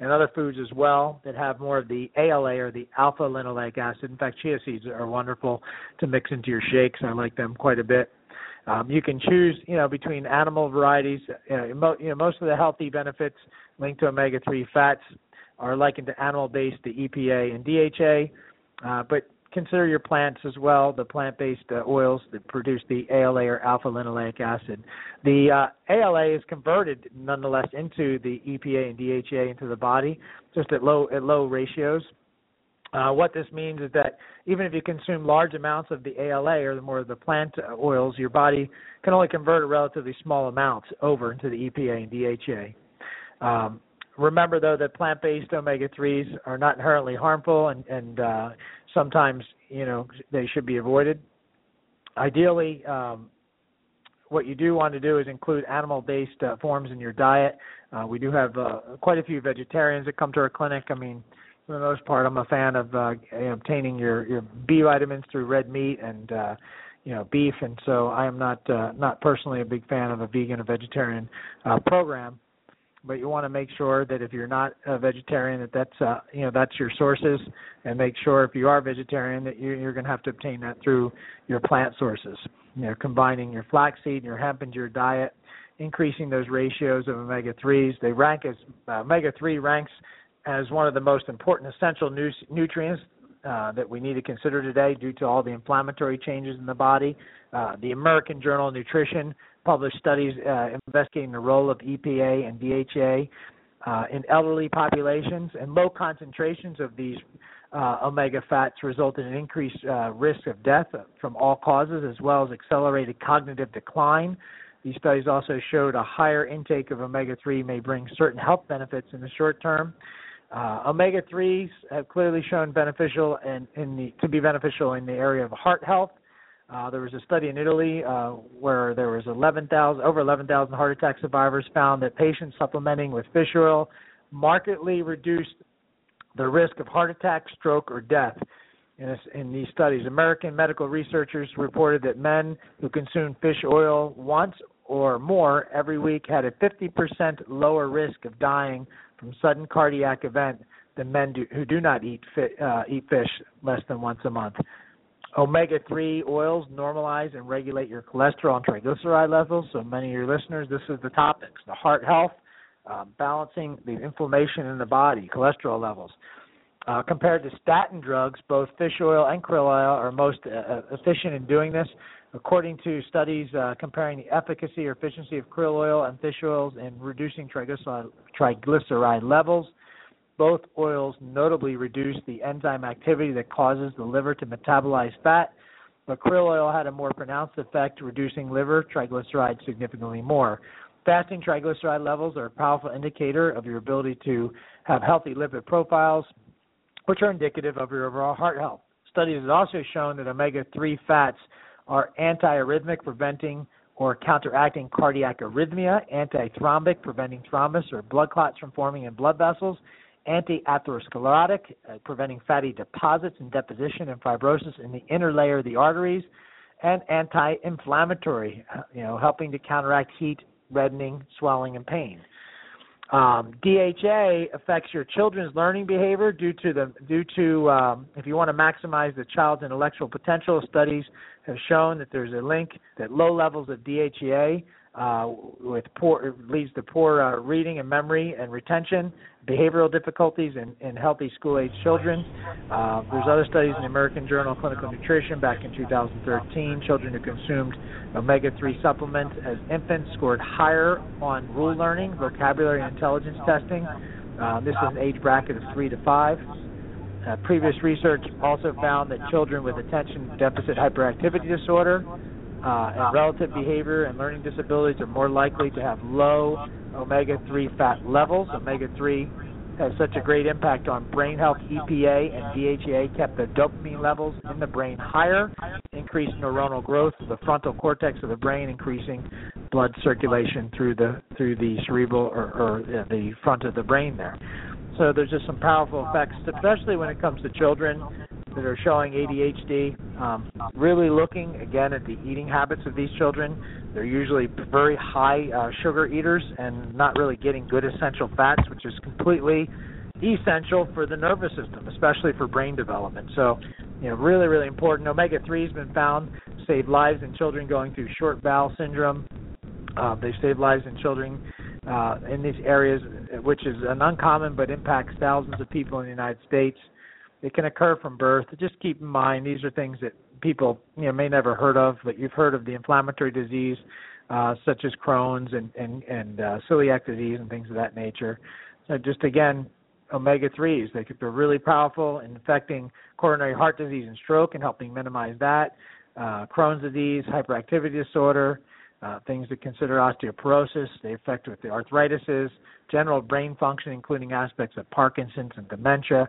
and other foods as well that have more of the ALA or the alpha linoleic acid. In fact, chia seeds are wonderful to mix into your shakes. I like them quite a bit. Um, you can choose, you know, between animal varieties. You know, mo- you know, most of the healthy benefits linked to omega-3 fats are likened to animal-based, the EPA and DHA. Uh, but consider your plants as well, the plant-based uh, oils that produce the ALA or alpha linoleic acid. The uh, ALA is converted nonetheless into the EPA and DHA into the body, just at low at low ratios. Uh, what this means is that even if you consume large amounts of the ALA or the more of the plant oils, your body can only convert a relatively small amounts over into the EPA and DHA. Um, remember though that plant-based omega-3s are not inherently harmful and, and uh, sometimes you know they should be avoided. Ideally, um, what you do want to do is include animal-based uh, forms in your diet. Uh, we do have uh, quite a few vegetarians that come to our clinic. I mean, for the most part, I'm a fan of uh, obtaining your your B vitamins through red meat and uh, you know beef, and so I am not uh, not personally a big fan of a vegan or vegetarian uh, program but you want to make sure that if you're not a vegetarian that that's uh, you know that's your sources and make sure if you are vegetarian that you're, you're going to have to obtain that through your plant sources you know combining your flaxseed and your hemp into your diet increasing those ratios of omega 3s they rank as uh, omega 3 ranks as one of the most important essential nu- nutrients uh, that we need to consider today due to all the inflammatory changes in the body. Uh, the American Journal of Nutrition published studies uh, investigating the role of EPA and DHA uh, in elderly populations, and low concentrations of these uh, omega fats result in increased uh, risk of death from all causes, as well as accelerated cognitive decline. These studies also showed a higher intake of omega 3 may bring certain health benefits in the short term. Uh, omega 3s have clearly shown beneficial the, to be beneficial in the area of heart health. Uh, there was a study in Italy uh, where there was 11,000 over 11,000 heart attack survivors found that patients supplementing with fish oil markedly reduced the risk of heart attack, stroke, or death. In, this, in these studies, American medical researchers reported that men who consumed fish oil once or more every week had a 50% lower risk of dying from sudden cardiac event than men do, who do not eat fi, uh, eat fish less than once a month. Omega 3 oils normalize and regulate your cholesterol and triglyceride levels. So, many of your listeners, this is the topics the heart health, uh, balancing the inflammation in the body, cholesterol levels. Uh, compared to statin drugs, both fish oil and krill oil are most uh, efficient in doing this. According to studies uh, comparing the efficacy or efficiency of krill oil and fish oils in reducing triglyceride, triglyceride levels, both oils notably reduce the enzyme activity that causes the liver to metabolize fat, but krill oil had a more pronounced effect, reducing liver triglycerides significantly more. Fasting triglyceride levels are a powerful indicator of your ability to have healthy lipid profiles, which are indicative of your overall heart health. Studies have also shown that omega 3 fats are antiarrhythmic, preventing or counteracting cardiac arrhythmia, antithrombic, preventing thrombus or blood clots from forming in blood vessels, anti-atherosclerotic, uh, preventing fatty deposits and deposition and fibrosis in the inner layer of the arteries, and anti-inflammatory, uh, you know, helping to counteract heat, reddening, swelling, and pain. Um, DHA affects your children's learning behavior due to the due to um, if you want to maximize the child's intellectual potential. Studies have shown that there's a link that low levels of DHA uh, with poor leads to poor uh, reading and memory and retention, behavioral difficulties in, in healthy school-age children. Uh, there's other studies in the American Journal of Clinical Nutrition back in 2013. Children who consumed omega-3 supplements as infants scored higher on rule learning, vocabulary, and intelligence testing. Uh, this is an age bracket of three to five. Uh, previous research also found that children with attention deficit hyperactivity disorder uh, and relative behavior and learning disabilities are more likely to have low omega 3 fat levels. Omega 3 has such a great impact on brain health. EPA and DHA kept the dopamine levels in the brain higher, increased neuronal growth of the frontal cortex of the brain, increasing blood circulation through the through the cerebral or, or the front of the brain there. So there's just some powerful effects, especially when it comes to children that are showing ADHD. Um, really looking again at the eating habits of these children. They're usually very high uh, sugar eaters and not really getting good essential fats, which is completely essential for the nervous system, especially for brain development. So, you know, really, really important. Omega 3 has been found save lives in children going through short bowel syndrome. Uh, they save lives in children uh, in these areas, which is an uncommon but impacts thousands of people in the United States. It can occur from birth. Just keep in mind these are things that people you know may never heard of, but you've heard of the inflammatory disease uh, such as Crohn's and and and uh, celiac disease and things of that nature. So just again, omega threes they could be really powerful in affecting coronary heart disease and stroke and helping minimize that. Uh, Crohn's disease, hyperactivity disorder, uh, things to consider osteoporosis. They affect with the arthritises, general brain function, including aspects of Parkinson's and dementia,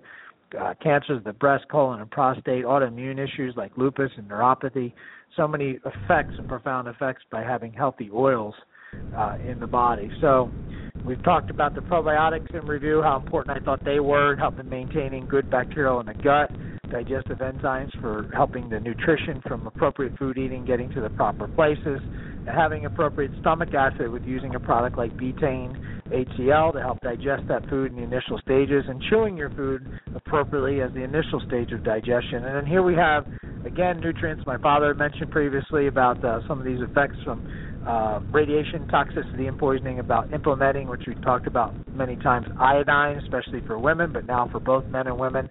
uh, cancers the breast, colon, and prostate, autoimmune issues like lupus and neuropathy. So many effects and profound effects by having healthy oils uh, in the body. So we've talked about the probiotics in review, how important I thought they were in helping maintaining good bacterial in the gut, digestive enzymes for helping the nutrition from appropriate food eating getting to the proper places, having appropriate stomach acid with using a product like betaine HCl to help digest that food in the initial stages, and chewing your food appropriately as the initial stage of digestion. And then here we have, again, nutrients. My father mentioned previously about uh, some of these effects from uh, radiation toxicity and poisoning, about implementing, which we've talked about many times, iodine, especially for women, but now for both men and women.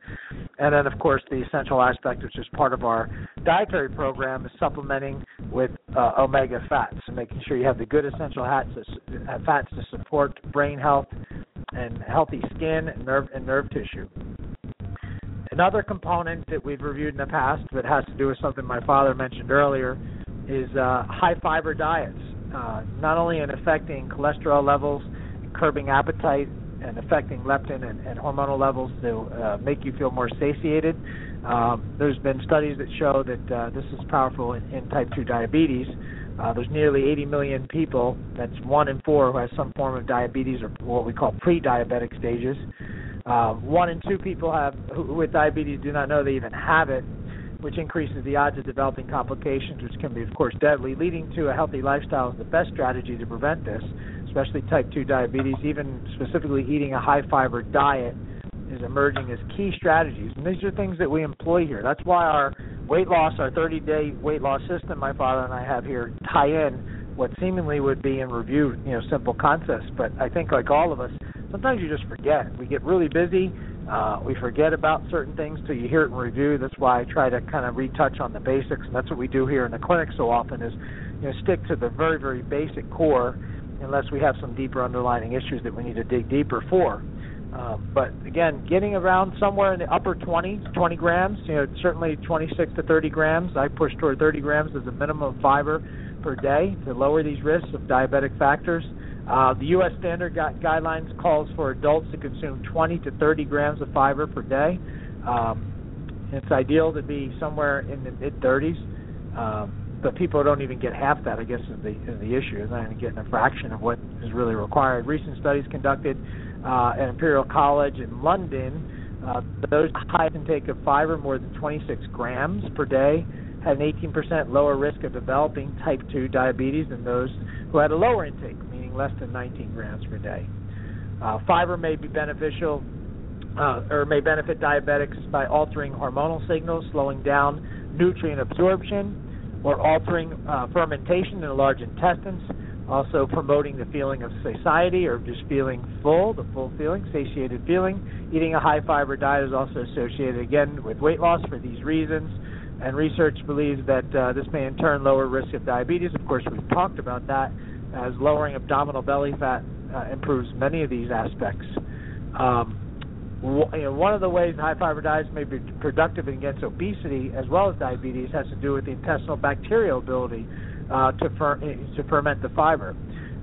And then, of course, the essential aspect, which is part of our dietary program, is supplementing with uh, omega fats and making sure you have the good essential fats to, fats to support brain health and healthy skin and nerve and nerve tissue. Another component that we've reviewed in the past that has to do with something my father mentioned earlier is uh, high fiber diets, uh, not only in affecting cholesterol levels, curbing appetite, and affecting leptin and, and hormonal levels to uh, make you feel more satiated. Um, there's been studies that show that uh, this is powerful in, in type 2 diabetes. Uh, there's nearly 80 million people, that's one in four, who has some form of diabetes or what we call pre diabetic stages. Uh, one in two people have who, with diabetes do not know they even have it, which increases the odds of developing complications, which can be, of course, deadly. Leading to a healthy lifestyle is the best strategy to prevent this, especially type 2 diabetes. Even specifically eating a high fiber diet is emerging as key strategies. And these are things that we employ here. That's why our weight loss, our 30 day weight loss system, my father and I have here, tie in what seemingly would be in review, you know, simple concepts. But I think, like all of us, sometimes you just forget. We get really busy Uh, we forget about certain things till you hear it in review. That's why I try to kind of retouch on the basics, and that's what we do here in the clinic so often is, you know, stick to the very, very basic core, unless we have some deeper underlying issues that we need to dig deeper for. Um, but again, getting around somewhere in the upper 20, 20 grams, you know, certainly 26 to 30 grams. I push toward 30 grams as a minimum of fiber per day to lower these risks of diabetic factors. Uh, the U.S. standard gu- guidelines calls for adults to consume 20 to 30 grams of fiber per day. Um, it's ideal to be somewhere in the mid 30s, um, but people don't even get half that. I guess is the is the issue. They're not even getting a fraction of what is really required. Recent studies conducted uh, at Imperial College in London, uh, those high intake of fiber, more than 26 grams per day, had an 18% lower risk of developing type 2 diabetes than those who had a lower intake, meaning less than 19 grams per day. Uh, fiber may be beneficial uh, or may benefit diabetics by altering hormonal signals, slowing down nutrient absorption, or altering uh, fermentation in the large intestines, also promoting the feeling of satiety or just feeling full, the full feeling, satiated feeling. Eating a high fiber diet is also associated again with weight loss for these reasons and research believes that uh, this may in turn lower risk of diabetes. Of course, we've talked about that, as lowering abdominal belly fat uh, improves many of these aspects. Um, one of the ways high fiber diets may be productive against obesity as well as diabetes has to do with the intestinal bacterial ability uh, to, fer- to ferment the fiber.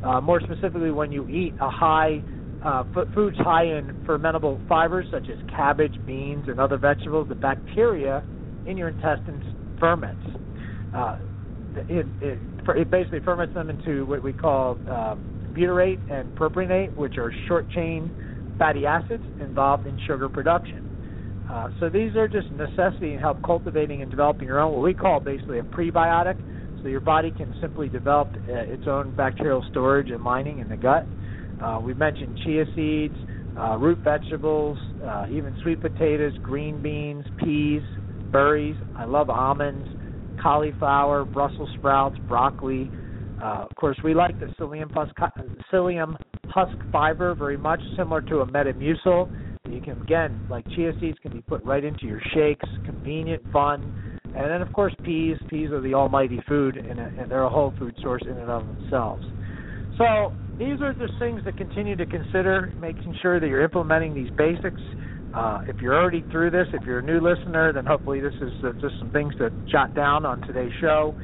Uh, more specifically, when you eat a high uh, foods high in fermentable fibers such as cabbage, beans, and other vegetables, the bacteria in your intestines ferments. Uh, it, it, it basically ferments them into what we call uh, butyrate and propionate, which are short chain fatty acids involved in sugar production. Uh, so these are just necessity in help cultivating and developing your own what we call basically a prebiotic. So your body can simply develop uh, its own bacterial storage and lining in the gut. Uh, we mentioned chia seeds, uh, root vegetables, uh, even sweet potatoes, green beans, peas, berries. I love almonds, cauliflower, Brussels sprouts, broccoli. Uh, of course, we like the psyllium husk, psyllium husk fiber very much, similar to a Metamucil. You can again, like chia seeds, can be put right into your shakes. Convenient, fun, and then of course peas. Peas are the almighty food, and, and they're a whole food source in and of themselves. So these are just things to continue to consider, making sure that you're implementing these basics uh, if you're already through this, if you're a new listener, then hopefully this is uh, just some things to jot down on today's show.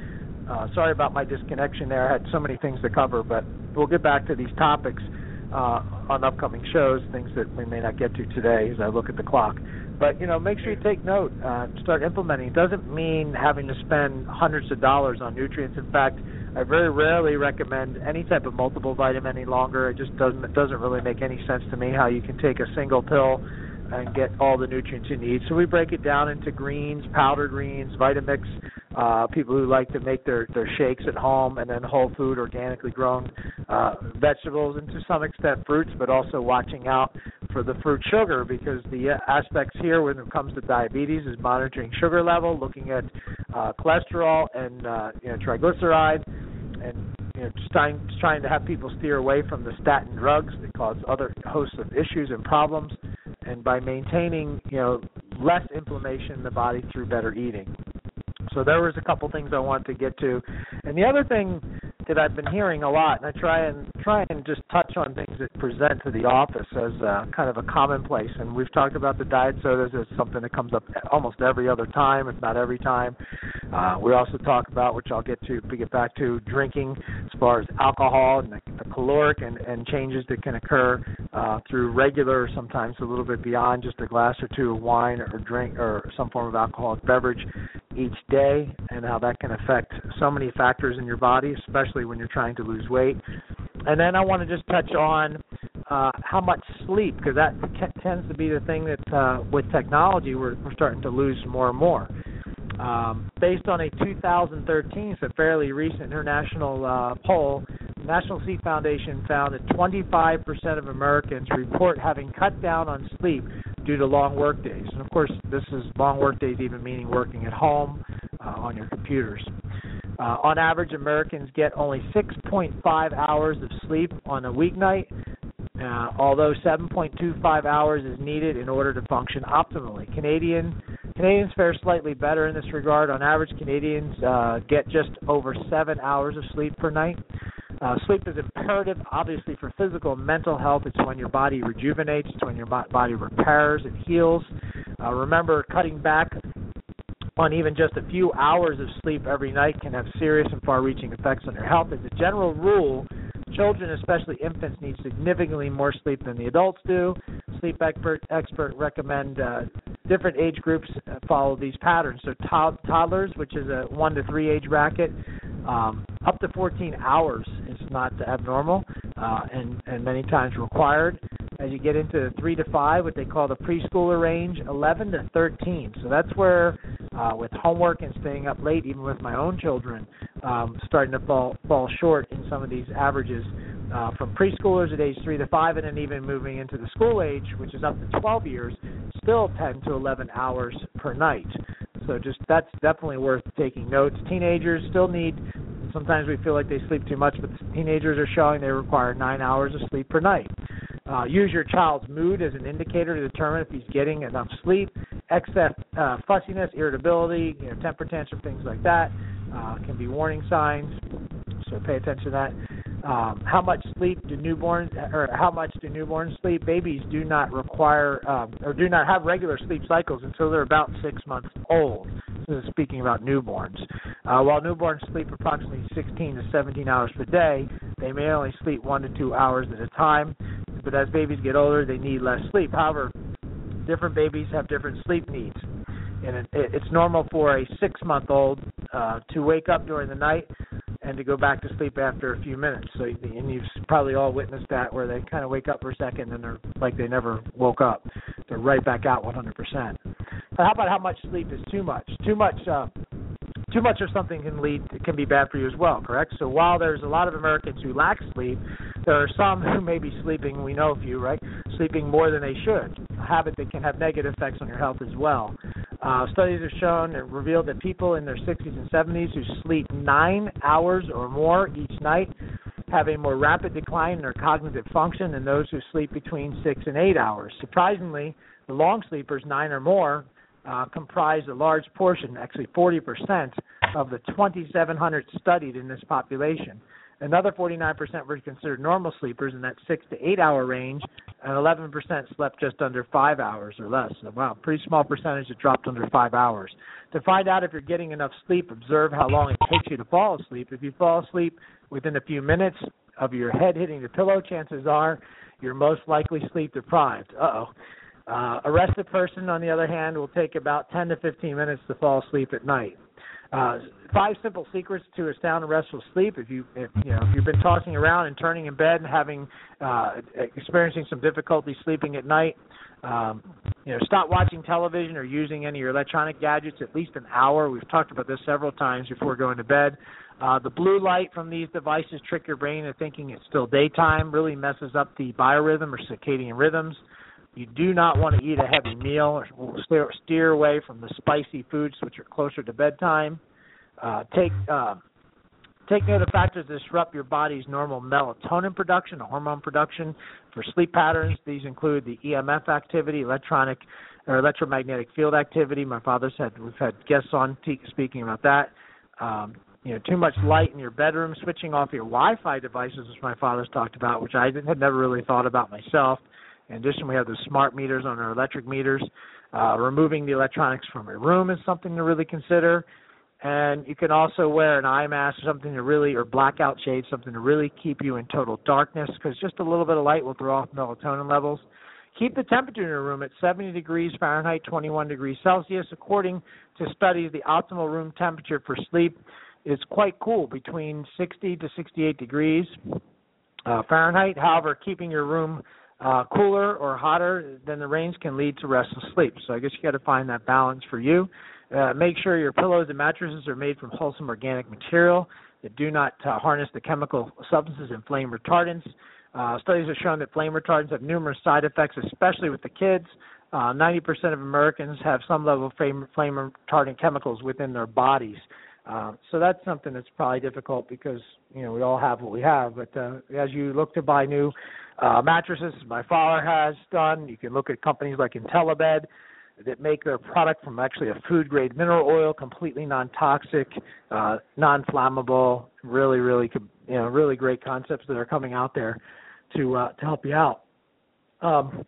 Uh, sorry about my disconnection there. I had so many things to cover, but we'll get back to these topics uh, on upcoming shows, things that we may not get to today as I look at the clock. But you know, make sure you take note, uh, start implementing. It doesn't mean having to spend hundreds of dollars on nutrients. In fact, I very rarely recommend any type of multiple vitamin any longer. It just doesn't it doesn't really make any sense to me how you can take a single pill and get all the nutrients you need. So we break it down into greens, powdered greens, Vitamix, uh, people who like to make their, their shakes at home, and then whole food, organically grown uh, vegetables, and to some extent fruits, but also watching out for the fruit sugar because the aspects here when it comes to diabetes is monitoring sugar level, looking at uh, cholesterol and uh, you know, triglyceride, and you know, trying, trying to have people steer away from the statin drugs that cause other hosts of issues and problems and by maintaining you know less inflammation in the body through better eating. So there was a couple things I wanted to get to, and the other thing that I've been hearing a lot, and I try and try and just touch on things that present to the office as uh, kind of a commonplace. And we've talked about the diet sodas as something that comes up almost every other time, if not every time. Uh, we also talk about, which I'll get to, get back to, drinking as far as alcohol and the, the caloric and, and changes that can occur uh, through regular, sometimes a little bit beyond just a glass or two of wine or drink or some form of alcoholic beverage each day, and how that can affect so many factors in your body, especially when you're trying to lose weight. And then I want to just touch on uh, how much sleep, because that t- tends to be the thing that uh, with technology we're, we're starting to lose more and more. Um, based on a 2013, it's a fairly recent international uh, poll, the National Sleep Foundation found that 25% of Americans report having cut down on sleep due to long work days. And of course, this is long work days, even meaning working at home uh, on your computers. Uh, on average, Americans get only 6.5 hours of sleep on a weeknight. uh, although 7.25 hours is needed in order to function optimally. Canadian Canadians fare slightly better in this regard. On average, Canadians uh, get just over seven hours of sleep per night. Uh, sleep is imperative, obviously, for physical and mental health. It's when your body rejuvenates, it's when your body repairs and heals. Uh, remember, cutting back on even just a few hours of sleep every night can have serious and far reaching effects on your health. As a general rule, children, especially infants, need significantly more sleep than the adults do. Sleep expert expert recommend uh, different age groups follow these patterns. So to- toddlers, which is a one to three age bracket, um, up to 14 hours not abnormal uh, and, and many times required. As you get into the three to five, what they call the preschooler range, 11 to 13. So that's where, uh, with homework and staying up late, even with my own children, um, starting to fall fall short in some of these averages. Uh, from preschoolers at age three to five, and then even moving into the school age, which is up to 12 years, still 10 to 11 hours per night. So just that's definitely worth taking notes. Teenagers still need. Sometimes we feel like they sleep too much, but teenagers are showing they require nine hours of sleep per night. Uh, use your child's mood as an indicator to determine if he's getting enough sleep. Excess uh, fussiness, irritability, you know, temper tantrum, things like that uh, can be warning signs. So pay attention to that. Um, how much sleep do newborns, or how much do newborns sleep? Babies do not require um, or do not have regular sleep cycles until they're about six months old. Is speaking about newborns. Uh, while newborns sleep approximately 16 to 17 hours per day, they may only sleep one to two hours at a time. But as babies get older, they need less sleep. However, different babies have different sleep needs and it, it's normal for a six month old uh, to wake up during the night and to go back to sleep after a few minutes. So, and you've probably all witnessed that where they kind of wake up for a second and they're like they never woke up. They're right back out 100%. How about how much sleep is too much? Too much. Uh, too much of something can lead can be bad for you as well, correct? So while there's a lot of Americans who lack sleep, there are some who may be sleeping. We know a few, right? Sleeping more than they should, a habit that can have negative effects on your health as well. Uh, studies have shown and revealed that people in their 60s and 70s who sleep nine hours or more each night have a more rapid decline in their cognitive function than those who sleep between six and eight hours. Surprisingly, the long sleepers, nine or more, uh, comprise a large portion, actually 40%, of the 2,700 studied in this population. Another 49% were considered normal sleepers in that six to eight hour range, and 11% slept just under five hours or less. So, wow, pretty small percentage that dropped under five hours. To find out if you're getting enough sleep, observe how long it takes you to fall asleep. If you fall asleep within a few minutes of your head hitting the pillow, chances are you're most likely sleep deprived. Uh-oh. Uh, a rested person, on the other hand, will take about 10 to 15 minutes to fall asleep at night. Uh, five simple secrets to a sound and restful sleep. If you if you know if you've been tossing around and turning in bed and having uh, experiencing some difficulty sleeping at night, um, you know stop watching television or using any of your electronic gadgets at least an hour. We've talked about this several times before going to bed. Uh, the blue light from these devices trick your brain into thinking it's still daytime. Really messes up the biorhythm or circadian rhythms. You do not want to eat a heavy meal or steer, away from the spicy foods which are closer to bedtime. Uh, take uh, take note of factors that disrupt your body's normal melatonin production, hormone production for sleep patterns. These include the EMF activity, electronic or electromagnetic field activity. My father's had we've had guests on t- speaking about that. Um, you know, too much light in your bedroom, switching off your Wi-Fi devices, which my father's talked about, which I had never really thought about myself. In addition, we have the smart meters on our electric meters. Uh, removing the electronics from your room is something to really consider. And you can also wear an eye mask, or something to really, or blackout shades, something to really keep you in total darkness, because just a little bit of light will throw off melatonin levels. Keep the temperature in your room at 70 degrees Fahrenheit, 21 degrees Celsius. According to studies, the optimal room temperature for sleep is quite cool, between 60 to 68 degrees uh, Fahrenheit. However, keeping your room uh, cooler or hotter than the range can lead to restless sleep. So I guess you got to find that balance for you. Uh, make sure your pillows and mattresses are made from wholesome organic material that do not uh, harness the chemical substances and flame retardants. Uh, studies have shown that flame retardants have numerous side effects, especially with the kids. Uh, 90% of Americans have some level of flame, flame retardant chemicals within their bodies. Uh, so that's something that's probably difficult because you know we all have what we have. But uh, as you look to buy new uh, mattresses, my father has done. You can look at companies like IntelliBed that make their product from actually a food grade mineral oil, completely non toxic, uh, non flammable. Really, really, you know, really great concepts that are coming out there to uh, to help you out. Um,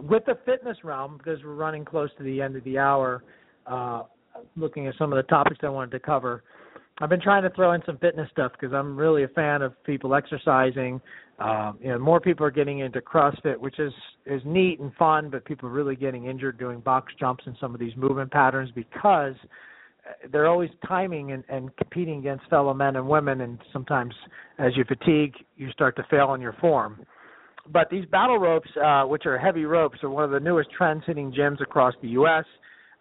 with the fitness realm, because we're running close to the end of the hour, uh, looking at some of the topics I wanted to cover. I've been trying to throw in some fitness stuff because I'm really a fan of people exercising. Um, you know, more people are getting into CrossFit, which is is neat and fun, but people are really getting injured doing box jumps and some of these movement patterns because they're always timing and, and competing against fellow men and women, and sometimes as you fatigue, you start to fail in your form. But these battle ropes, uh, which are heavy ropes, are one of the newest trends hitting gyms across the U.S.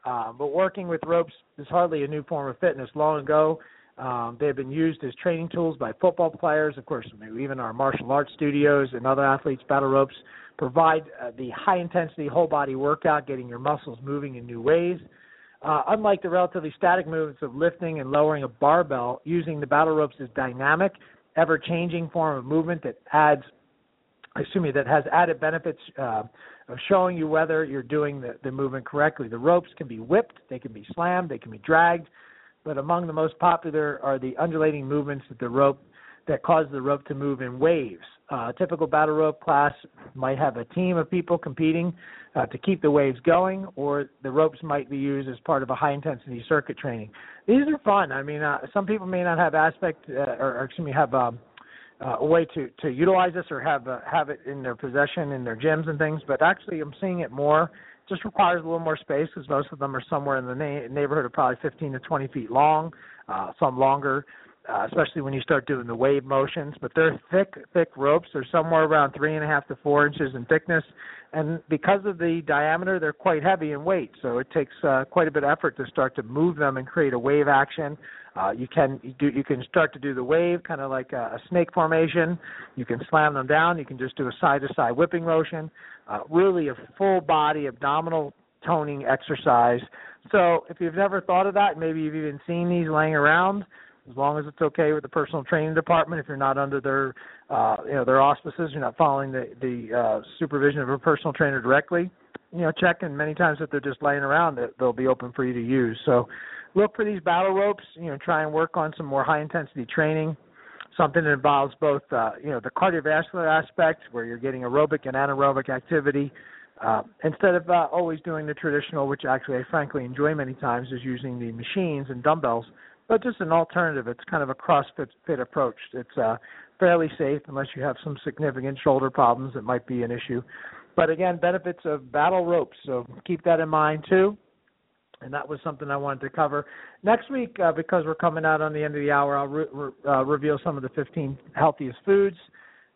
Uh, but working with ropes is hardly a new form of fitness. Long ago, um, they've been used as training tools by football players. Of course, even our martial arts studios and other athletes, battle ropes provide uh, the high intensity whole body workout, getting your muscles moving in new ways. Uh, unlike the relatively static movements of lifting and lowering a barbell, using the battle ropes is dynamic, ever changing form of movement that adds, excuse me, that has added benefits uh, of showing you whether you're doing the, the movement correctly. The ropes can be whipped, they can be slammed, they can be dragged, but among the most popular are the undulating movements that the rope that cause the rope to move in waves. Uh, a typical battle rope class might have a team of people competing uh, to keep the waves going, or the ropes might be used as part of a high intensity circuit training. These are fun. I mean, uh, some people may not have aspect, uh, or, or excuse me, have um, uh, a way to to utilize this or have uh, have it in their possession in their gyms and things. But actually, I'm seeing it more. Just requires a little more space because most of them are somewhere in the na- neighborhood of probably 15 to 20 feet long, uh, some longer. Uh, especially when you start doing the wave motions. But they're thick, thick ropes. They're somewhere around three and a half to four inches in thickness, and because of the diameter, they're quite heavy in weight. So it takes uh, quite a bit of effort to start to move them and create a wave action. Uh, you can you do you can start to do the wave kind of like a, a snake formation. You can slam them down. You can just do a side to side whipping motion. Uh, really a full body abdominal toning exercise. So if you've never thought of that, maybe you've even seen these laying around. As long as it's okay with the personal training department, if you're not under their uh, you know their auspices, you're not following the the uh, supervision of a personal trainer directly. You know, check and many times if they're just laying around, they'll be open for you to use. So look for these battle ropes. You know, try and work on some more high intensity training, something that involves both uh, you know the cardiovascular aspect where you're getting aerobic and anaerobic activity. Uh, instead of uh, always doing the traditional, which actually I frankly enjoy many times, is using the machines and dumbbells, but just an alternative. It's kind of a CrossFit fit approach. It's uh, fairly safe unless you have some significant shoulder problems that might be an issue. But again, benefits of battle ropes. So keep that in mind too and that was something I wanted to cover. Next week, uh, because we're coming out on the end of the hour, I'll re- re- uh, reveal some of the 15 healthiest foods.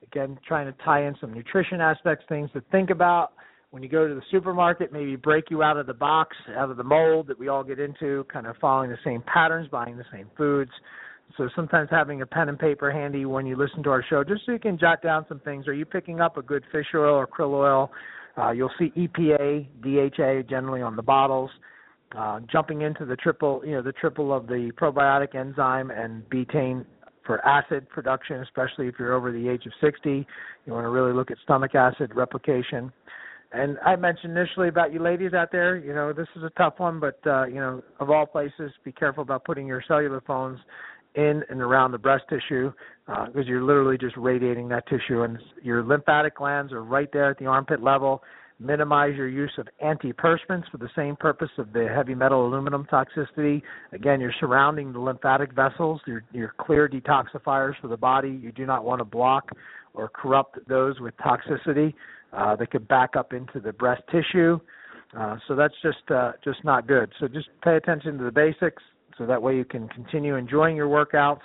Again, trying to tie in some nutrition aspects, things to think about when you go to the supermarket. Maybe break you out of the box, out of the mold that we all get into, kind of following the same patterns, buying the same foods. So sometimes having a pen and paper handy when you listen to our show, just so you can jot down some things. Are you picking up a good fish oil or krill oil? Uh, you'll see EPA, DHA generally on the bottles uh, jumping into the triple, you know, the triple of the probiotic enzyme and betaine for acid production, especially if you're over the age of 60. You want to really look at stomach acid replication. And I mentioned initially about you ladies out there, you know, this is a tough one, but uh, you know, of all places, be careful about putting your cellular phones in and around the breast tissue because uh, you're literally just radiating that tissue, and your lymphatic glands are right there at the armpit level minimize your use of antiperspirants for the same purpose of the heavy metal aluminum toxicity. Again, you're surrounding the lymphatic vessels. You're, you're clear detoxifiers for the body. You do not want to block or corrupt those with toxicity uh, that could back up into the breast tissue. Uh, so that's just uh, just not good. So just pay attention to the basics, so that way you can continue enjoying your workouts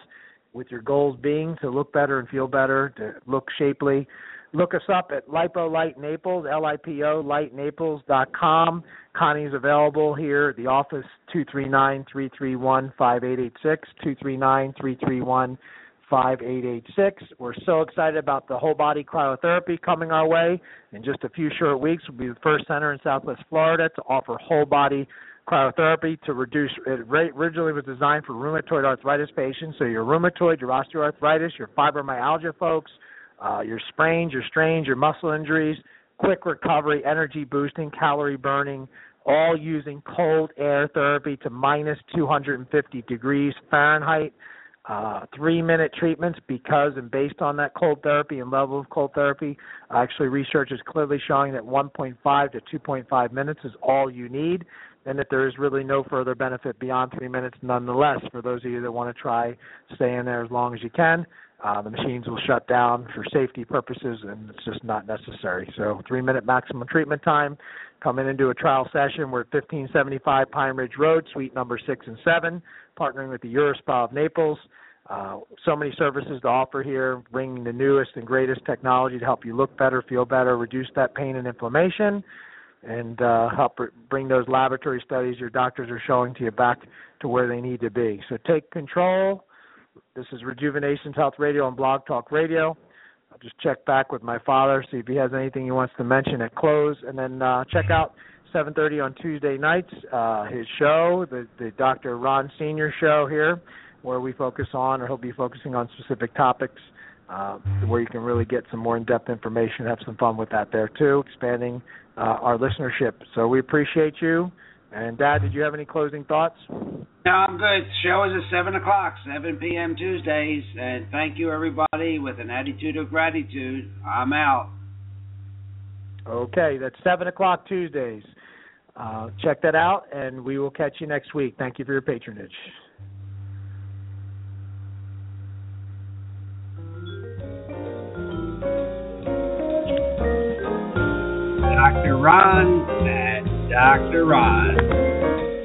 with your goals being to look better and feel better, to look shapely, Look us up at Lipo Light Naples, L-I-P-O, lightnaples.com. Connie's available here at the office, 239-331-5886, 239-331-5886. We're so excited about the whole body cryotherapy coming our way. In just a few short weeks, we'll be the first center in Southwest Florida to offer whole body cryotherapy to reduce. It originally was designed for rheumatoid arthritis patients. So your rheumatoid, your osteoarthritis, your fibromyalgia folks, uh, your sprains, your strains, your muscle injuries, quick recovery, energy boosting, calorie burning, all using cold air therapy to minus 250 degrees Fahrenheit. Uh, three minute treatments because and based on that cold therapy and level of cold therapy, actually research is clearly showing that 1.5 to 2.5 minutes is all you need and that there is really no further benefit beyond three minutes nonetheless for those of you that want to try stay in there as long as you can. Uh, the machines will shut down for safety purposes and it's just not necessary. So three minute maximum treatment time. Come in and do a trial session. We're at 1575 Pine Ridge Road, suite number six and seven, partnering with the Eurospa of Naples. Uh, so many services to offer here, bringing the newest and greatest technology to help you look better, feel better, reduce that pain and inflammation, and uh, help bring those laboratory studies your doctors are showing to you back to where they need to be. So take control. This is Rejuvenation Health Radio and Blog Talk Radio. I'll just check back with my father, see if he has anything he wants to mention at close, and then uh, check out 7:30 on Tuesday nights uh, his show, the the Dr. Ron Senior show here, where we focus on, or he'll be focusing on specific topics. Uh, where you can really get some more in-depth information, have some fun with that there too, expanding uh, our listenership. So we appreciate you. And Dad, did you have any closing thoughts? No, I'm good. Show is at seven o'clock, seven p.m. Tuesdays, and thank you everybody with an attitude of gratitude. I'm out. Okay, that's seven o'clock Tuesdays. Uh, check that out, and we will catch you next week. Thank you for your patronage. Dr. Ron Dr. I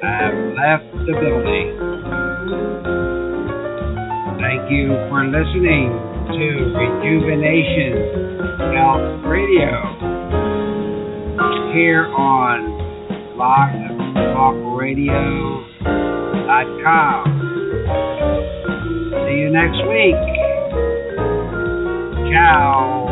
have left the building. Thank you for listening to Rejuvenation Health Radio here on blogtalkradio.com. See you next week. Ciao.